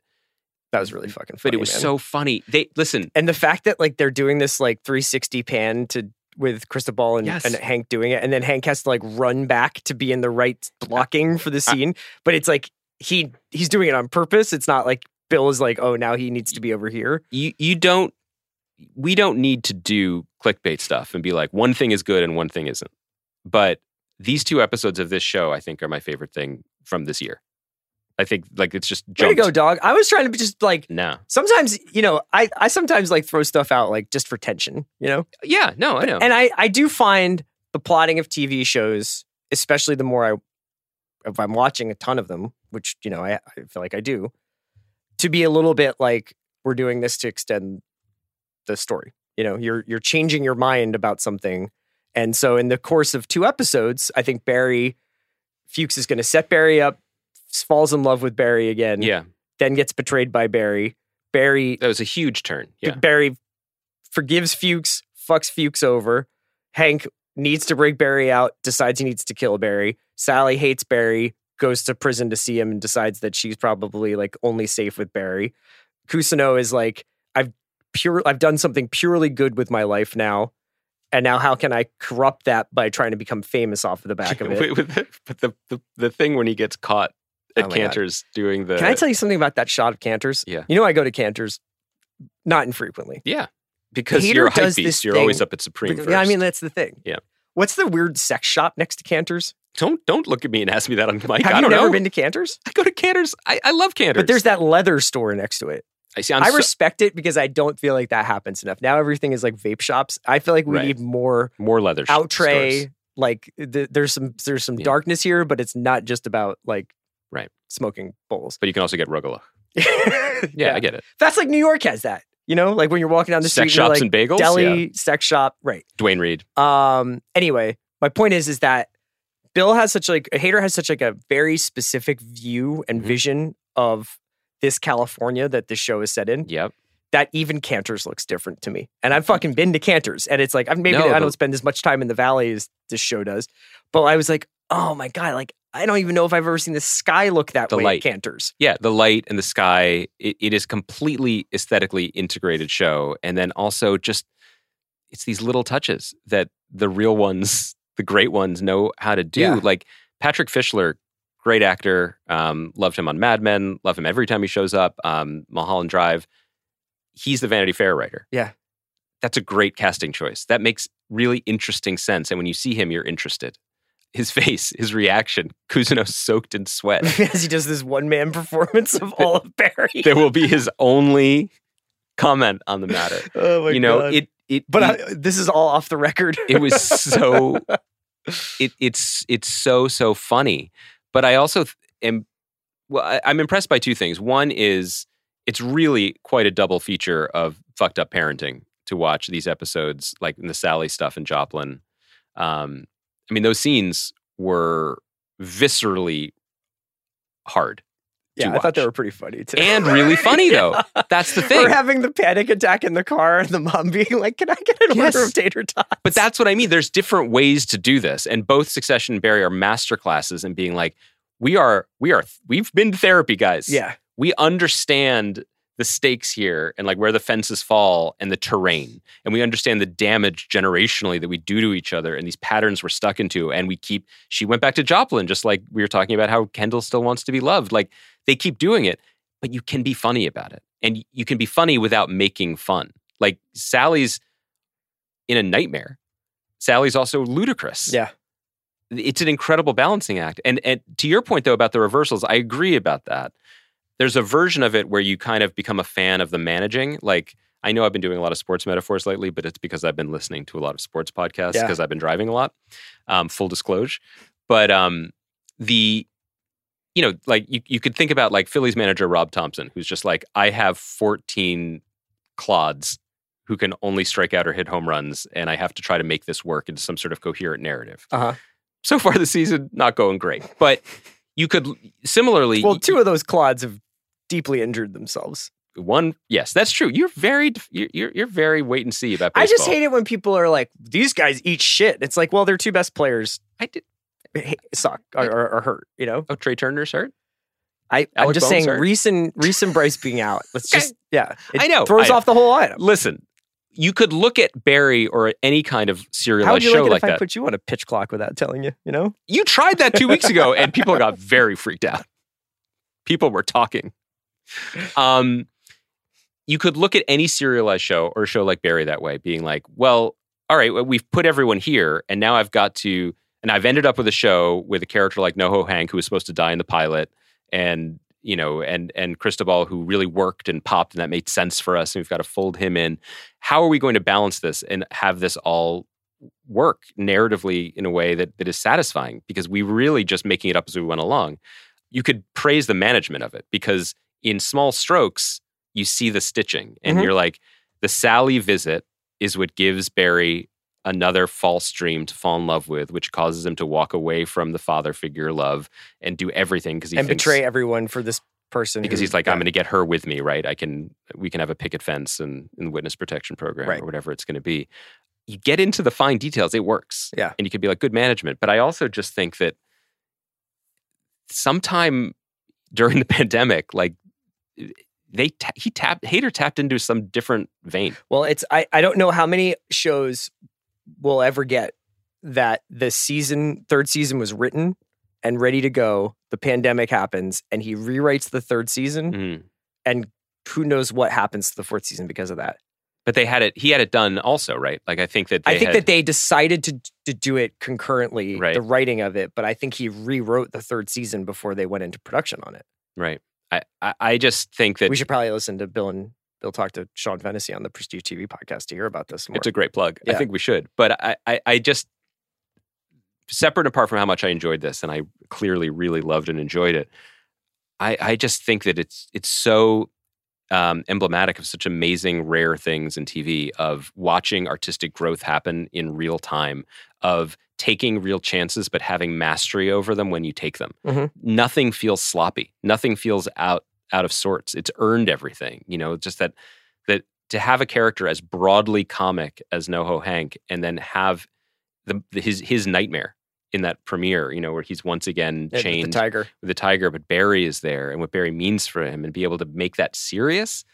that was really fucking funny. but it was man. so funny. They listen, and the fact that like they're doing this like 360 pan to with Cristobal and, Yes. and Hank doing it, and then Hank has to like run back to be in the right blocking for the scene. But it's like he he's doing it on purpose. It's not like Bill is like, oh, now he needs to be over here. you you don't we don't need to do clickbait stuff and be like one thing is good and one thing isn't. But these two episodes of this show I think are my favorite thing from this year. I think like it's just Way to go, dog. I was trying to be just like No. sometimes, you know, I I sometimes like throw stuff out like just for tension, you know. Yeah, no, I know. And I I do find the plotting of TV shows, especially the more I if I'm watching a ton of them, which you know I, I feel like I do, to be a little bit like we're doing this to extend the story. You know, you're you're changing your mind about something, and so in the course of two episodes, I think Barry Fuches is going to set Barry up, falls in love with Barry again, yeah. then gets betrayed by Barry. Barry That was a huge turn. Yeah. Barry forgives Fuches, fucks Fuches over. Hank needs to break Barry out, decides he needs to kill Barry. Sally hates Barry, goes to prison to see him, and decides that she's probably like only safe with Barry. Cousineau is like, I've pure, I've done something purely good with my life now, and now how can I corrupt that by trying to become famous off of the back of it? The- but the, the the thing when he gets caught oh at Oh my God. Canter's doing the Can I tell you something about that shot of Canter's? Yeah. You know, I go to Canter's not infrequently. yeah because Hater you're a hype beast. You're always up at Supreme. Yeah, I mean, that's the thing. Yeah. What's the weird sex shop next to Canter's? don't don't look at me and ask me that on mic. Have I don't never know. been to Canter's? I go to Canter's. I, I love Canter's. But there's that leather store next to it. I see. I'm i so- respect it because I don't feel like that happens enough. Now everything is like vape shops. I feel like we Right. need more more leather sh- stores. Like th- there's some there's some Yeah. darkness here, but it's not just about like Right. smoking bowls. but you can also get Rugala. yeah, Yeah, I get it. That's like New York has that. You know, like when you're walking down the Sex street, shops like and bagels. deli, Yeah. sex shop, right? Duane Reade. Um. Anyway, my point is, is that Bill has such like a Hader has such like a very specific view and Mhm. vision of this California that this show is set in. Yep. That even Canter's looks different to me, and I've fucking been to Canter's, and it's like I'm maybe No, I don't spend as much time in the valley as this show does, but I was like, oh my god, like I don't even know if I've ever seen the sky look that The way light. Canter's. Yeah, the light and the sky. It, it is completely aesthetically integrated show, and then also just it's these little touches that the real ones, the great ones, know how to do. Yeah. Like Patrick Fischler, great actor. Um, loved him on Mad Men. Love him every time he shows up. Um, Mulholland Drive. He's the Vanity Fair writer. Yeah. that's a great casting choice. That makes really interesting sense. And when you see him, you're interested. His face, his reaction, Cousineau soaked in sweat. As he does this one man performance of all of Barry. there will be his only comment on the matter. oh my you know, God. it it But it, I, this is all off the record. it was so it it's it's so so funny. But I also am well, I'm impressed by two things. One is it's really quite a double feature of fucked up parenting to watch these episodes, like the Sally stuff and Joplin. Um, I mean, those scenes were viscerally hard yeah, I thought they were pretty funny too. and really funny, though. That's the thing. We're having the panic attack in the car and the mom being like, Can I get an Yes. order of tater tots? But that's what I mean. There's different ways to do this, and both Succession and Barry are master classes in being like, we are, we are, we've been to therapy, guys. Yeah. we understand the stakes here and like where the fences fall and the terrain, and we understand the damage generationally that we do to each other and these patterns we're stuck into, and we keep. She went back to Joplin, just like we were talking about how Kendall still wants to be loved. Like they keep doing it, but you can be funny about it, and you can be funny without making fun. Like Sally's in a nightmare. Sally's also ludicrous. Yeah. It's an incredible balancing act. And and to your point though about the reversals, I agree about that. There's a version of it where you kind of become a fan of the managing. Like I know I've been doing a lot of sports metaphors lately, but it's because I've been listening to a lot of sports podcasts Yeah. because I've been driving a lot. Um, full disclosure. But um, the you know, like you, you could think about like Phillies manager Rob Thomson, who's just like, I have 14 clods who can only strike out or hit home runs, and I have to try to make this work into some sort of coherent narrative. Uh-huh. So far the season, not going great. But you could similarly Well, two of those clods have deeply injured themselves. one, yes, that's true. You're very you're you're, very wait and see about baseball. I just hate it when people are like, These guys eat shit. It's like, well, their two best players I did suck or, or, or hurt, you know? oh Trea Turner's hurt. I, I'm just Bones saying hurt? recent and Bryce being out. Let's just, yeah. It I know, Throws I know. off the whole item. Listen, you could look at Barry or any kind of How serialized would you show like it like if I that. put you on a pitch clock without telling you, you know? You tried that two weeks ago, and people got very freaked out. People were talking. Um, you could look at any serialized show or a show like Barry that way, being like, well, all right, well, we've put everyone here, and now I've got to, and I've ended up with a show with a character like NoHo Hank, who was supposed to die in the pilot, and you know, and and Cristobal, who really worked and popped, and that made sense for us, and we've got to fold him in. How are we going to balance this and have this all work narratively in a way that that is satisfying? Because we really just making it up as we went along. You could praise the management of it because in small strokes you see the stitching, and Mhm. you're like, the Sally visit is what gives Barry another false dream to fall in love with, which causes him to walk away from the father figure love and do everything because he and thinks, betray everyone for this person because who- he's like, yeah. I'm going to get her with me, right? I can, we can have a picket fence and, and witness protection program Right. or whatever it's going to be. You get into the fine details, it works. Yeah. And you could be like, good management. But I also just think that sometime during the pandemic, like, eh, they ta- he tapped Hader tapped into some different vein. Well, it's I, I don't know how many shows we'll ever get that the season third season was written and ready to go. The pandemic happens and he rewrites the third season Mhm. and who knows what happens to the fourth season because of that. But they had it. He had it done also, right? Like I think that they I think had, that they decided to to do it concurrently, Right. the writing of it, but I think he rewrote the third season before they went into production on it. right. I, I I just think that we should probably listen to Bill and Bill talk to Sean Fennessy on the Prestige TV podcast to hear about this more. It's a great plug. I think we should. But I, I, I just separate apart from how much I enjoyed this, and I clearly really loved and enjoyed it. I, I just think that it's it's so um, emblematic of such amazing rare things in TV of watching artistic growth happen in real time, of taking real chances but having mastery over them when you take them. Mhm. Nothing feels sloppy. Nothing feels out out of sorts. It's earned everything. You know, just that that to have a character as broadly comic as NoHo Hank and then have the, the his his nightmare in that premiere, you know, where he's once again And with the chained tiger. with the tiger, but Barry is there and what Barry means for him and be able to make that serious.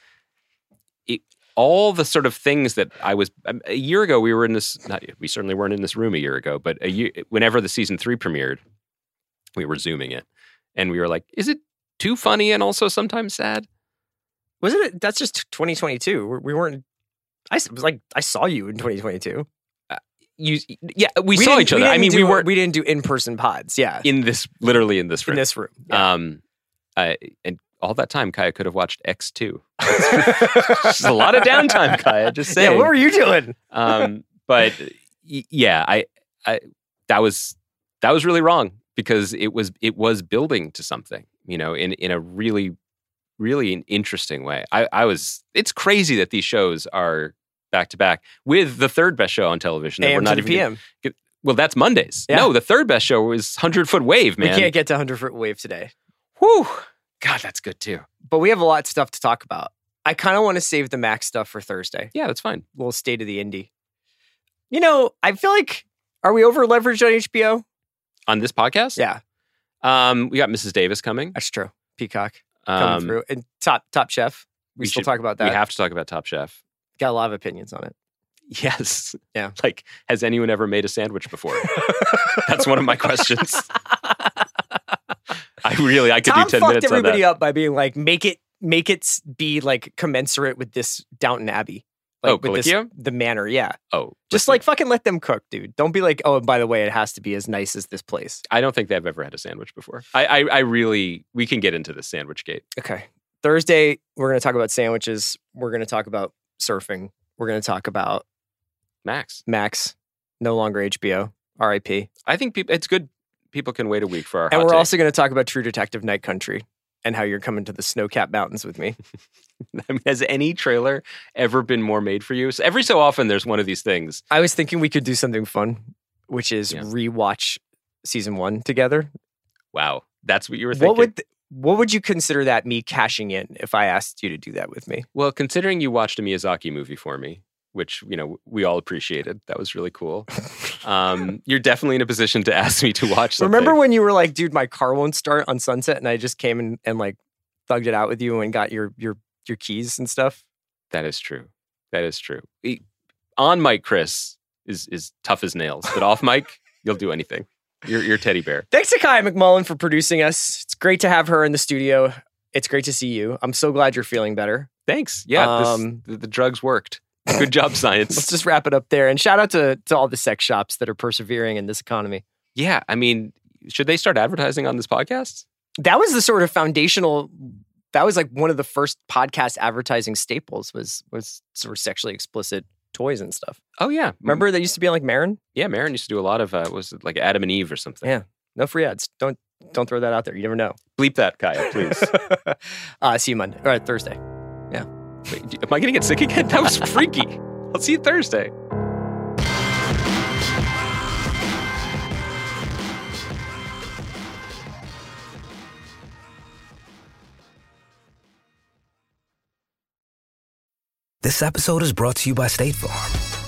It, all the sort of things that I was um, a year ago, we were in this, not, we certainly weren't in this room a year ago, but a year, whenever the season three premiered, we were zooming it and we were like, is it too funny and also sometimes sad? Wasn't it? That's just 2022. We- We weren't. I was like, I saw you in 2022. You, yeah, we, saw each other. I mean, do, we weren't we didn't do in person pods. Yeah, in this, literally in this room. in this room. Yeah. Um, I, and all that time, Kaya could have watched X2. Just a lot of downtime, Kaya. Just saying. yeah, what were you doing? um, but yeah, I, I that was that was really wrong because it was it was building to something, you know, in in a really really interesting way. I, I was it's crazy that these shows are back to back with the third best show on television. that AM we're not to even PM. well, that's Mondays. Yeah. No, the third best show was Hundred Foot Wave, man. We can't get to 100 foot wave today, Whew. God, that's good too. but we have a lot of stuff to talk about. I kind of want to save the Max stuff for Thursday. Yeah, that's fine. little state of the indie. You know, I feel like are we over leveraged on HBO? On this podcast, Yeah, Um, we got Mrs. Davis coming. that's true. Peacock coming Um, through and Top Top Chef. We, we still should- talk about that. we have to talk about Top Chef. Got a lot of opinions on it. Yes. Yeah. Like, has anyone ever made a sandwich before? That's one of my questions. I really, I could Tom do ten fucked minutes everybody up by being like, make it make it be like commensurate with this Downton Abbey. Like Oh, with this, the manor, yeah. Oh, Just listen, like fucking let them cook, dude. Don't be like, oh, and by the way, it has to be as nice as this place. I don't think they've ever had a sandwich before. I, I, I really, we can get into the sandwich gate. Okay. Thursday, we're gonna talk about sandwiches. We're gonna talk about surfing. We're gonna talk about Max, Max, no longer HBO, RIP. I think it's good. People can wait a week for our. And we're take. also gonna talk about True Detective Night Country and how you're coming to the snow capped mountains with me. I mean, has any trailer ever been more made for you? So every so often, there's one of these things. I was thinking we could do something fun, which is Yeah. rewatch season one together. Wow, that's what you were thinking. What would th- what would you consider that me cashing in if I asked you to do that with me? Well, considering you watched a Miyazaki movie for me, which you know we all appreciated, that was really cool. Um, you're definitely in a position to ask me to watch. Something. Remember when you were like, dude, my car won't start on Sunset, and I just came and, and like thugged it out with you and got your your your keys and stuff? that is true. That is true. He- on mic, Chris is is tough as nails, but off mic, you'll do anything. You're you're teddy bear. Thanks to Kaya McMullen for producing us. It's great to have her in the studio. It's great to see you. I'm so glad you're feeling better. Thanks. Yeah, this- Um, the, the drugs worked. Good job, science. Let's just wrap it up there. And shout out to, to all the sex shops that are persevering in this economy. yeah, I mean, should they start advertising on this podcast? That was the sort of foundational. That was like one of the first podcast advertising staples was was sort of sexually explicit toys and stuff. Oh yeah, Remember that used to be on like Maron? Yeah, Maron used to do a lot of uh, was it like Adam and Eve or something. Yeah. No free ads. Don't don't throw that out there. You never know. Bleep that, Kaya, please. uh, see you Monday. All right, Thursday. Wait, am I going to get sick again? That was freaky. I'll see you Thursday. This episode is brought to you by State Farm.